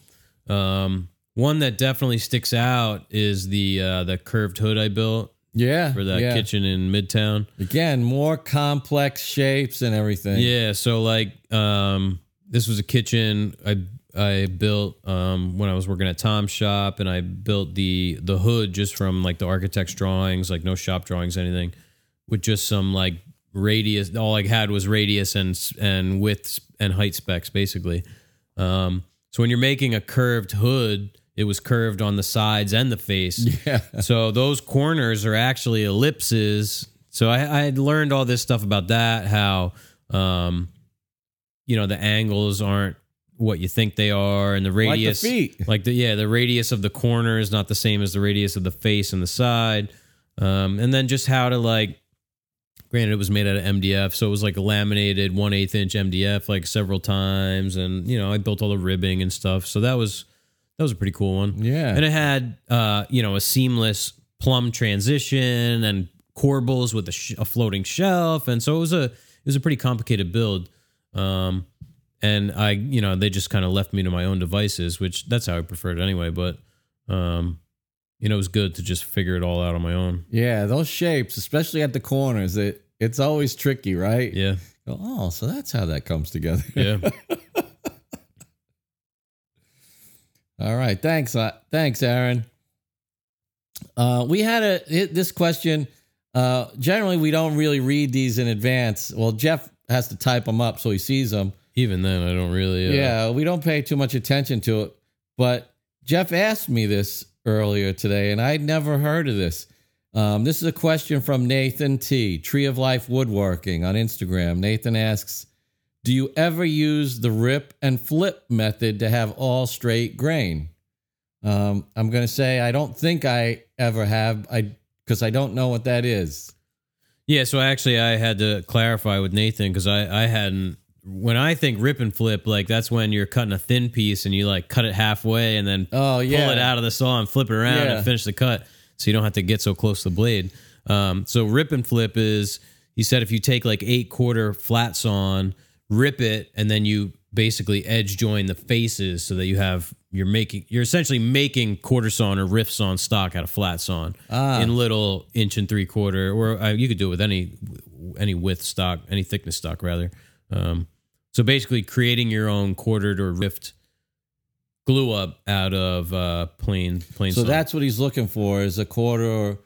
Um, one that definitely sticks out is the uh, the curved hood I built Yeah, for that yeah. kitchen in Midtown. Again, more complex shapes and everything. Yeah, so like um this was a kitchen I I built um when I was working at Tom's shop and I built the the hood just from like the architect's drawings, like no shop drawings anything, with just some like radius all I had was radius and and width and height specs basically. Um so when you're making a curved hood, it was curved on the sides and the face. yeah, So those corners are actually ellipses. So I, I had learned all this stuff about that, how um, you know, the angles aren't what you think they are, and the like the radius, like the yeah, the radius of the corner is not the same as the radius of the face and the side, um, and then just how to like. Granted, it was made out of MDF, so it was like a laminated one eighth inch MDF like several times, and you know I built all the ribbing and stuff. So that was that was a pretty cool one Yeah, and it had uh you know a seamless plum transition and corbels with a, sh- a floating shelf, and so it was a it was a pretty complicated build. Um, and I, you know, they just kind of left me to my own devices, which that's how I preferred it anyway. But, um, you know, it was good to just figure it all out on my own. Yeah, those shapes, especially at the corners, it it's always tricky, right? Yeah, oh, so that's how that comes together. yeah. All right. Thanks. Uh, thanks, Aaron. Uh, we had a this question. Uh, generally, we don't really read these in advance. Well, Jeff has to type them up so he sees them. Even then, I don't really. Uh, Yeah, we don't pay too much attention to it. But Jeff asked me this earlier today, and I'd never heard of this. Um, this is a question from Nathan T, Tree of Life Woodworking on Instagram. Nathan asks, "Do you ever use the rip and flip method to have all straight grain?" Um, I'm going to say I don't think I ever have. I because I don't know what that is. Yeah, so actually, I had to clarify with Nathan because I I hadn't. When I think rip and flip, like that's when you're cutting a thin piece and you like cut it halfway and then Oh yeah, pull it out of the saw and flip it around Yeah. and finish the cut, so you don't have to get so close to the blade. Um, so rip and flip is he said if you take like eight quarter flat sawn, rip it, and then you basically edge join the faces so that you have you're making you're essentially making quarter sawn or rift sawn stock out of flat sawn Ah. in little inch and three quarter, or uh, you could do it with any any width stock, any thickness stock rather. Um, so basically, creating your own quartered or rift glue up out of uh, plain plain. So sawn. that's what he's looking for is a quarter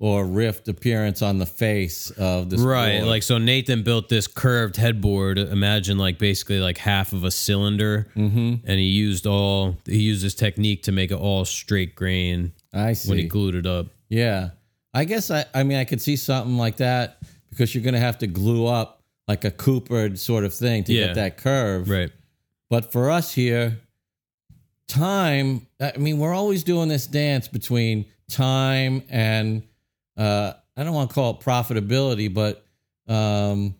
or, rift appearance on the face of this. right. board. Like so, Nathan built this curved headboard. Imagine like basically like half of a cylinder, Mhm. and he used all he used this technique to make it all straight grain I see. when he glued it up. yeah, I guess I. I mean, I could see something like that because you're going to have to glue up like a coopered sort of thing to Yeah. get that curve. Right. But for us here, time. I mean, we're always doing this dance between time and uh, I don't want to call it profitability, but um,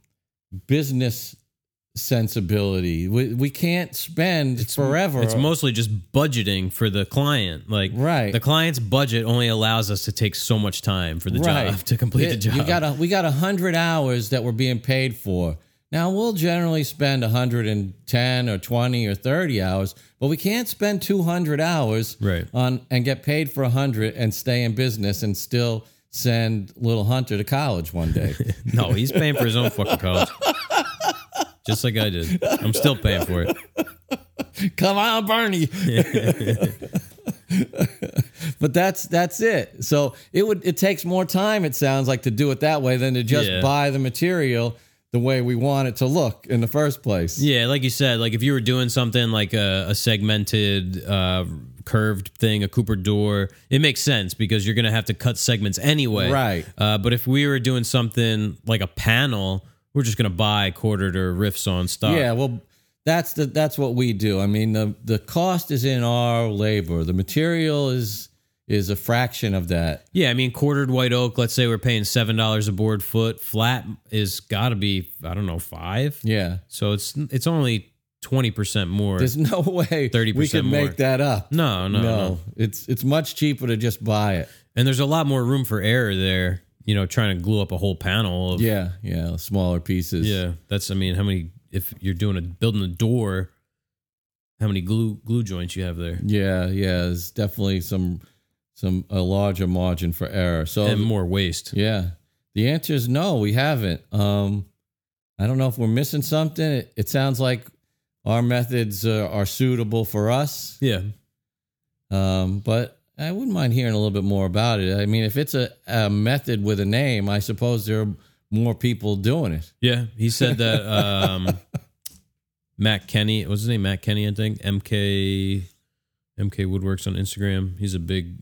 business sensibility. We we can't spend forever. It's mostly just budgeting for the client. Like Right. the client's budget only allows us to take so much time for the job to complete the job. You got a, we got a hundred hours that we're being paid for. Now we'll generally spend 110 or 20 or 30 hours, but we can't spend 200 hours Right. on and get paid for 100 and stay in business and still send little Hunter to college one day. no, he's paying for his own fucking college. Just like I did. I'm still paying for it. Come on, Bernie. but that's that's it. So it would it takes more time. It sounds like to do it that way than to just Yeah. buy the material the way we want it to look in the first place. Yeah, like you said, like if you were doing something like a, a segmented, uh, curved thing, a Cooper door, it makes sense because you're going to have to cut segments anyway. Right. Uh, but if we were doing something like a panel, we're just going to buy quartered or rift sawn stock. Yeah, well, that's the that's what we do. I mean, the the cost is in our labor. The material is is a fraction of that. Yeah, I mean quartered white oak. Let's say we're paying seven dollars a board foot. Flat is got to be I don't know five. Yeah, So it's it's only twenty percent more. there's no way 30% we can more. make that up. no, no, no, It's it's much cheaper to just buy it. And there's a lot more room for error there. You know, trying to glue up a whole panel. Of, Yeah, yeah, smaller pieces. yeah. That's I mean, how many? If you're doing a building a door, how many glue glue joints you have there, yeah, yeah. There's definitely some some a larger margin for error. So and more waste. Yeah. The answer is no, we haven't. Um, I don't know if we're missing something. It, it sounds like our methods uh, are suitable for us, Yeah, um, but I wouldn't mind hearing a little bit more about it. I mean, if it's a, a method with a name, I suppose there are more people doing it. yeah. He said that. um Matt Kenny, what's his name? Matt Kenny, I think. MK MK Woodworks on Instagram. He's a big,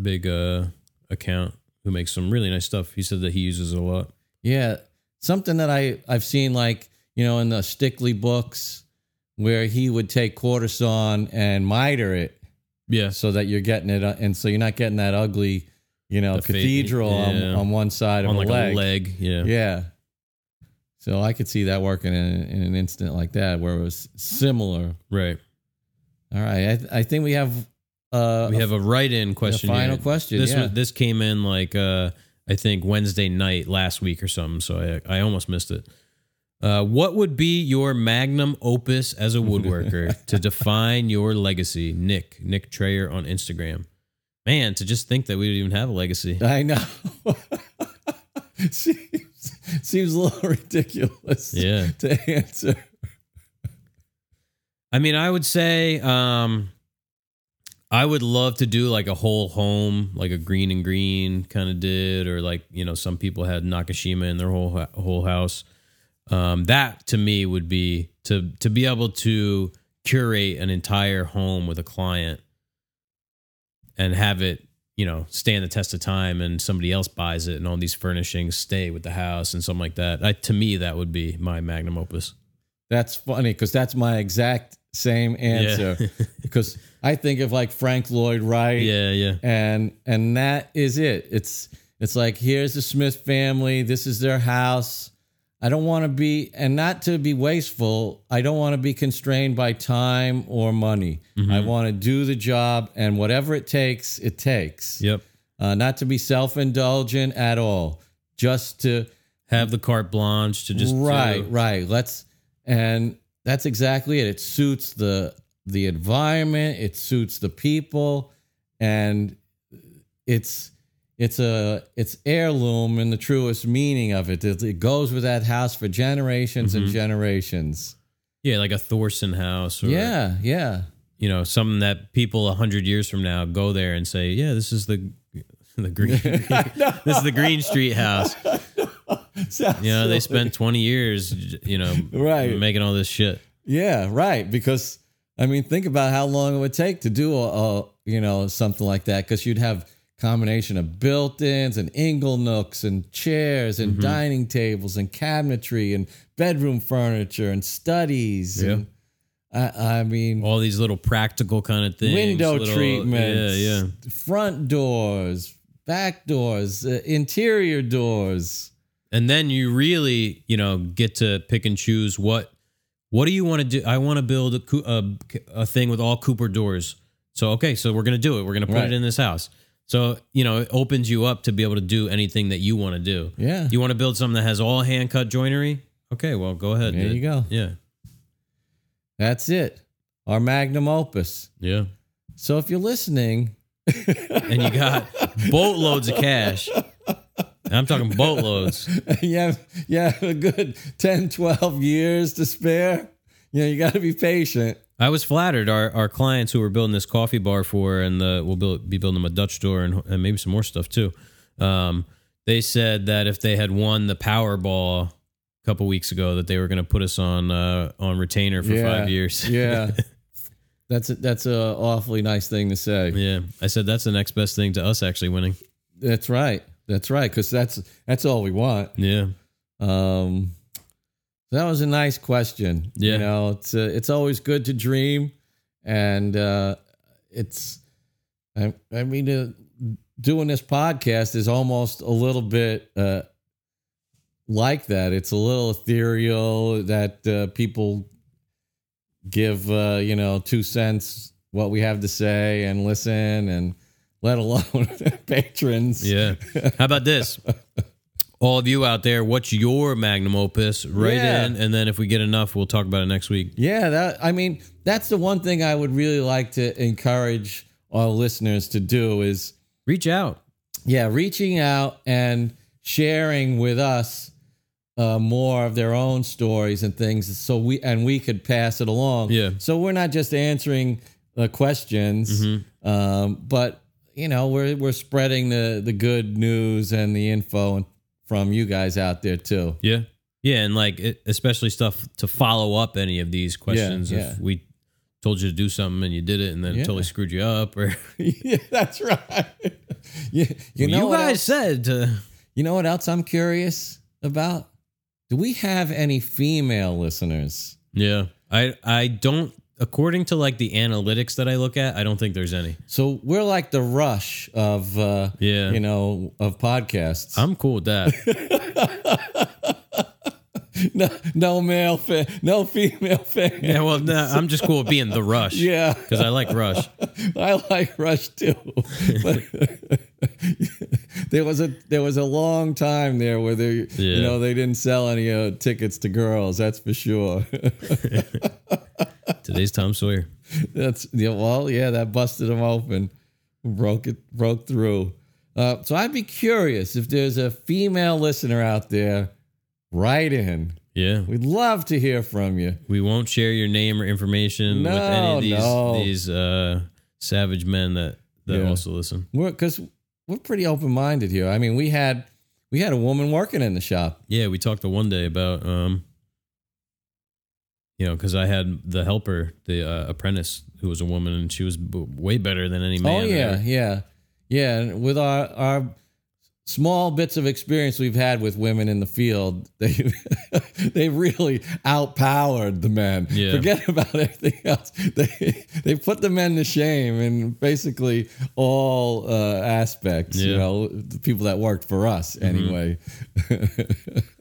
big uh account who makes some really nice stuff. He said that he uses it a lot. Yeah, something that I I've seen like you know in the Stickley books where he would take quarter sawn and miter it Yeah. so that you're getting it, uh, and so you're not getting that ugly, you know, The cathedral on, yeah. on one side of On a like leg. a leg. Yeah. Yeah. So I could see that working in, in an instant like that, where it was similar. Right. All right, I, th- I think we have. Uh, We have a write-in question. final question, This yeah. was, this came in like uh, I think Wednesday night last week or something. So I I almost missed it. Uh, what would be your magnum opus as a woodworker to define your legacy? Nick Nick Trayer on Instagram. Man, to just think that we would even have a legacy. I know. seems, seems a little ridiculous Yeah. to answer. I mean, I would say um I would love to do like a whole home, like a Greene and Greene kind of did, or like you know, some people had Nakashima in their whole whole house. Um, that to me would be to to be able to curate an entire home with a client and have it, you know, stand the test of time, and somebody else buys it, and all these furnishings stay with the house and something like that. I, to me, that would be my magnum opus. That's funny because that's my exact same answer. because I think of like Frank Lloyd Wright. Yeah, yeah. and and that is it it's it's like here's the smith family this is their house i don't want to be and not to be wasteful i don't want to be constrained by time or money. I want to do the job and whatever it takes it takes. Yep. uh, not to be self-indulgent at all just to have the carte blanche to just right do- right. Let's and that's exactly it. It suits the the environment it suits the people and it's it's a it's heirloom in the truest meaning of it it, it goes with that house for generations and mm-hmm. generations yeah, like a Thorsen house, or yeah yeah you know, something that people a hundred years from now go there and say, yeah, this is the the green, this is the Greene Street house. Sounds You know, they spent twenty years, you know, Right. making all this shit. Yeah, right. Because I mean, think about how long it would take to do a, a you know something like that. Because you'd have combination of built-ins and ingle nooks and chairs and dining tables and cabinetry and bedroom furniture and studies. Yeah. And I, I mean, All these little practical kind of things, window little- treatments, Yeah, yeah. front doors, back doors, uh, interior doors. and then you really you know get to pick and choose what what do you want to do i want to build a, a, a thing with all cooper doors so okay so we're gonna do it we're gonna put Right. it in this house so you know it opens you up to be able to do anything that you want to do Yeah. you want to build something that has all hand cut joinery okay well go ahead There dude. you go. yeah That's it. Our magnum opus. yeah So if you're listening, and you got boatloads of cash i'm talking boatloads you have, you have a good 10, 12 years to spare. You know, you got to be patient. I was flattered. Our our clients who we're building this coffee bar for, and the, we'll build, be building them a Dutch door and, and maybe some more stuff too. Um, they said that if they had won the Powerball a couple weeks ago, that they were going to put us on uh, on retainer for Yeah. five years. Yeah. that's a, that's a awfully nice thing to say. yeah. I said that's the next best thing to us actually winning. That's right. That's right. Because that's that's all we want. Yeah. Um, that was a nice question. Yeah. You know, it's uh, it's always good to dream, and uh, it's I, I mean, uh, doing this podcast is almost a little bit uh, like that. It's a little ethereal that uh, people give uh, you know two cents what we have to say and listen and let alone patrons. Yeah. How about this? All of you out there, what's your magnum opus? Write Yeah. in, and then if we get enough, we'll talk about it next week. Yeah, that I mean, that's the one thing I would really like to encourage our listeners to do is Reach out. yeah, reaching out and sharing with us uh, more of their own stories and things so we and we could pass it along. Yeah. So we're not just answering uh, questions, um, but you know, we're we're spreading the the good news and the info from you guys out there too. Yeah. Yeah. And like, it, especially stuff to follow up any of these questions. yeah. If we told you to do something and you did it and then Yeah. totally screwed you up, or yeah, that's right. you, you know you what guys else? said to, You know what else I'm curious about? Do we have any female listeners? yeah. I, I don't, according to like the analytics that I look at, I don't think there's any. So we're like the rush of, uh, Yeah. you know, of podcasts. I'm cool with that. no, no male fan, no female fan. yeah. Well, no, I'm just cool with being the rush. Yeah, Because I like Rush. I like Rush too. There was a there was a long time there where they you know they didn't sell any uh, tickets to girls. That's for sure. Today's Tom Sawyer. That's yeah, well, yeah, that busted them open, broke it, broke through. Uh, so I'd be curious if there's a female listener out there. Write in. Yeah. We'd love to hear from you. We won't share your name or information with any of these no. these uh, savage men that that Yeah. also listen. We're because we're pretty open minded here. I mean, we had we had a woman working in the shop. Yeah, we talked the one day about um, you know, because I had the helper, the uh, apprentice, who was a woman, and she was b- way better than any man. oh yeah, there. yeah, yeah. And with our our small bits of experience we've had with women in the field, they they really outpowered the men. Yeah. Forget about everything else. They they put the men to shame in basically all uh, aspects. You know, the people that worked for us anyway.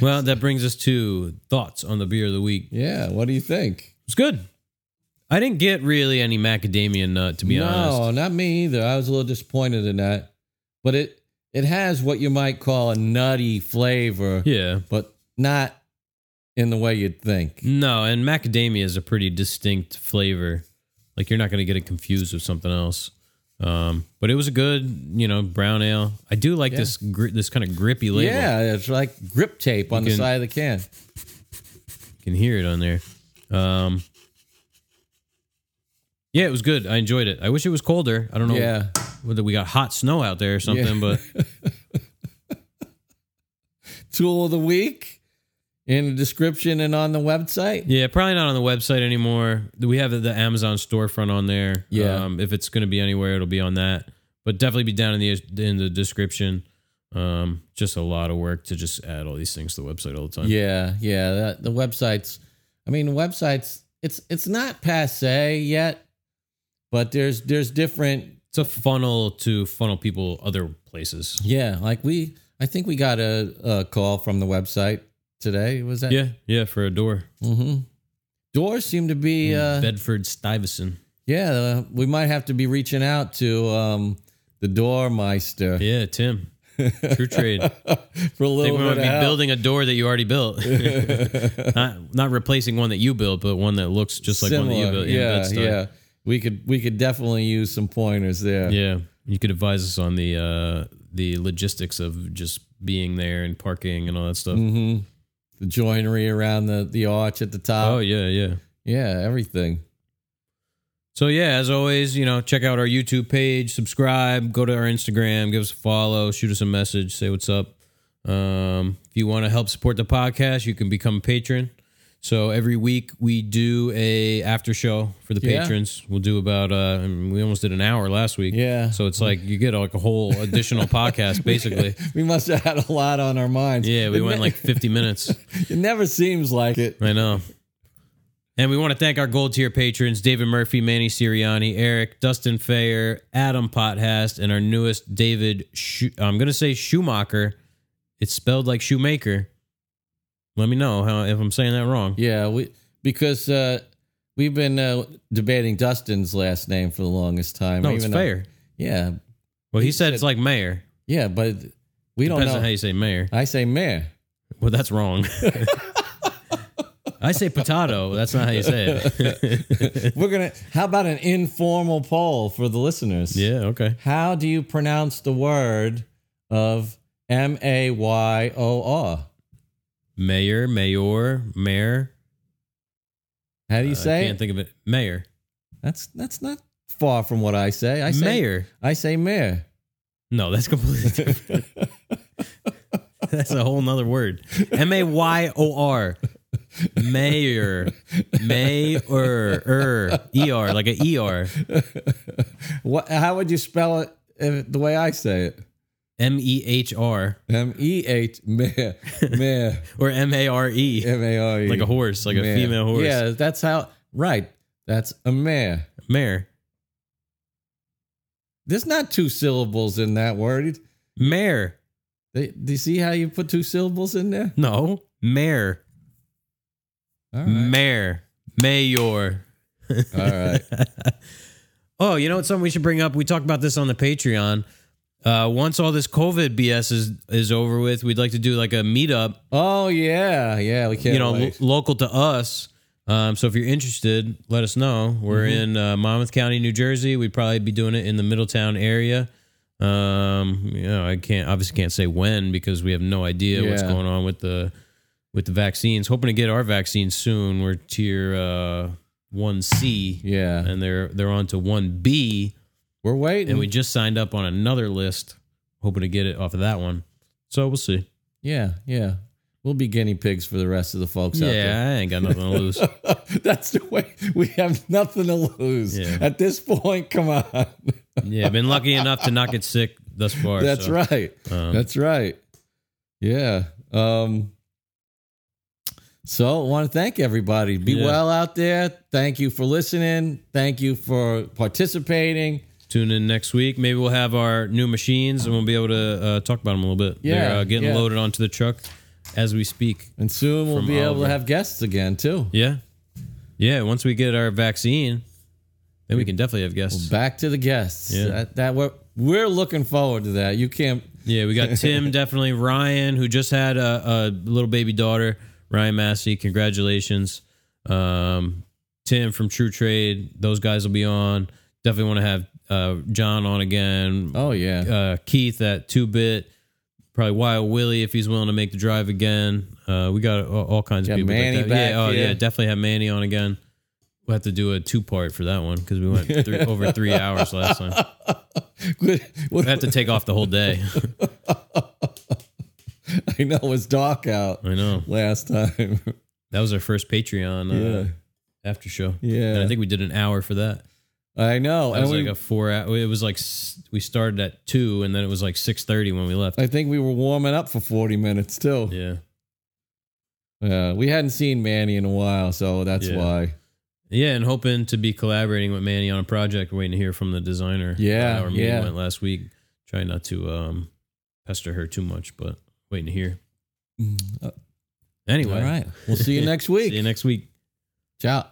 Well, that brings us to thoughts on the beer of the week. yeah. What do you think? It's good. I didn't get really any macadamia nut, to be no, honest. No, not me either. I was a little disappointed in that, but it it has what you might call a nutty flavor, Yeah. but not in the way you'd think. No, and macadamia is a pretty distinct flavor. Like you're not going to get it confused with something else. Um, but it was a good, you know, brown ale. I do like Yeah. this gri- this kind of grippy label. Yeah, it's like grip tape on the can- side of the can. You can hear it on there. Um, yeah, it was good. I enjoyed it. I wish it was colder. I don't know Yeah, whether we got hot snow out there or something, but tool of the week in the description and on the website. yeah, probably not on the website anymore. We have the Amazon storefront on there. Yeah. Um, if it's going to be anywhere, it'll be on that. But definitely be down in the in the description. Um, just a lot of work to just add all these things to the website all the time. Yeah, yeah. That, the websites. I mean, the websites. It's it's not passe yet, but there's there's different It's a funnel to funnel people other places. Yeah, like we, I think we got a, a call from the website today. Was that? Yeah, yeah, for a door. Mm-hmm. Doors seem to be. Uh, Bedford Stuyvesant. yeah, uh, we might have to be reaching out to um, the Doormeister Yeah, Tim. True trade. for a little bit be help. building a door that you already built, not not replacing one that you built, but one that looks just like one that you built. Yeah, Bed-Stuy. yeah. We could we could definitely use some pointers there. yeah. You could advise us on the uh, the logistics of just being there and parking and all that stuff. Mm-hmm. The joinery around the the arch at the top. Oh yeah, yeah. yeah, everything. So yeah, as always, you know, check out our YouTube page, subscribe, go to our Instagram, give us a follow, shoot us a message, say what's up. Um, if you want to help support the podcast, you can become a patron. So every week we do a after show for the Yeah. patrons. We'll do about uh, I mean, we almost did an hour last week. Yeah. So it's like you get like a whole additional podcast basically. We must have had a lot on our minds. Yeah, we It went ne- like 50 minutes. It never seems like it. I know. And we want to thank our gold tier patrons David Murphy, Manny Siriani, Eric, Dustin Fayer, Adam Pothast, and our newest David, I'm going to say Schumacher. It's spelled like shoemaker. Let me know how if I'm saying that wrong. Yeah, we because uh, we've been uh, debating Dustin's last name for the longest time. No, it's though- fair. Yeah, Well, he, He said, said- it's like mayor. yeah, but we don't Depends know. on how you say mayor. I say mayor. Well, that's wrong. I say potato. That's not how you say it. We're gonna. How about an informal poll for the listeners? yeah, okay. How do you pronounce the word of M A Y O R? Mayor, mayor, mayor. How do you I say I can't it? think of it. Mayor. That's that's not far from what I say. I say Mayor. I say mayor. No, that's completely different. that's a whole nother word. M A Y O R. Mayor. Mayor. Er. E R. Like a E R. What? How would you spell it the way I say it? M E H R. M E H mayor Or M A R E. M A R E Like a horse, like a female horse. Yeah, that's how. Right, that's a mare. Mayor. There's not two syllables in that word. Mare. They, do you see how you put two syllables in there? No. Mare. All right. Mayor. Mayor. All right. oh, you know what? Something we should bring up. We talked about this on the Patreon. Uh, once all this COVID BS is is over with, we'd like to do like a meetup. Oh yeah, yeah. We can't. you know, lo- local to us. Um, so if you're interested, let us know. We're Mm-hmm. in uh, Monmouth County, New Jersey. We'd probably be doing it in the Middletown area. Um, you know, I can't obviously can't say when because we have no idea what's going on with the with the vaccines. Hoping to get our vaccine soon. We're tier uh, one C, yeah, and they're they're on to one B, we're waiting. and we just signed up on another list, hoping to get it off of that one. So we'll see. yeah, yeah. We'll be guinea pigs for the rest of the folks out there. Yeah, I ain't got nothing to lose. That's the way we have nothing to lose Yeah. at this point. Come on, Yeah, I've been lucky enough to not get sick thus far. that's so, right. um, That's right. Yeah. Um. So I want to thank everybody. Be Yeah. well out there. Thank you for listening. Thank you for participating. Tune in next week. Maybe we'll have our new machines and we'll be able to uh, talk about them a little bit. Yeah, They're uh, getting yeah. loaded onto the truck as we speak. And soon we'll be able to have guests again too. Yeah. Yeah. Once we get our vaccine, then we can definitely have guests. Well, Back to the guests. Yeah. That, that we're we're looking forward to that. You can't. Yeah, we got Tim, definitely. Ryan, who just had a, a little baby daughter. Ryan Massey, congratulations. Um, Tim from True Trade, those guys will be on. Definitely want to have uh, John on again. Oh yeah. uh, Keith at Two Bit, probably Wild Willie if he's willing to make the drive again. Uh, we got all, all kinds Got of people. Manny like back yeah, oh here. yeah, definitely have Manny on again. We'll have to do a two part for that one because we went three, over three hours last time. We have to take off the whole day. I know it was dark out I know last time. that was our first Patreon uh, yeah. after show. Yeah. and I think we did an hour for that. I know. And was we, like a four. hour It was like we started at two, and then it was like six thirty when we left. I think we were warming up for 40 minutes too. Yeah, Yeah, we hadn't seen Manny in a while, so that's Yeah. why. Yeah, and hoping to be collaborating with Manny on a project. Waiting to hear from the designer. Yeah, our meeting yeah. went last week. Trying not to um, pester her too much, but waiting to hear. Uh, Anyway, All right. We'll see you next week. See you next week. Ciao.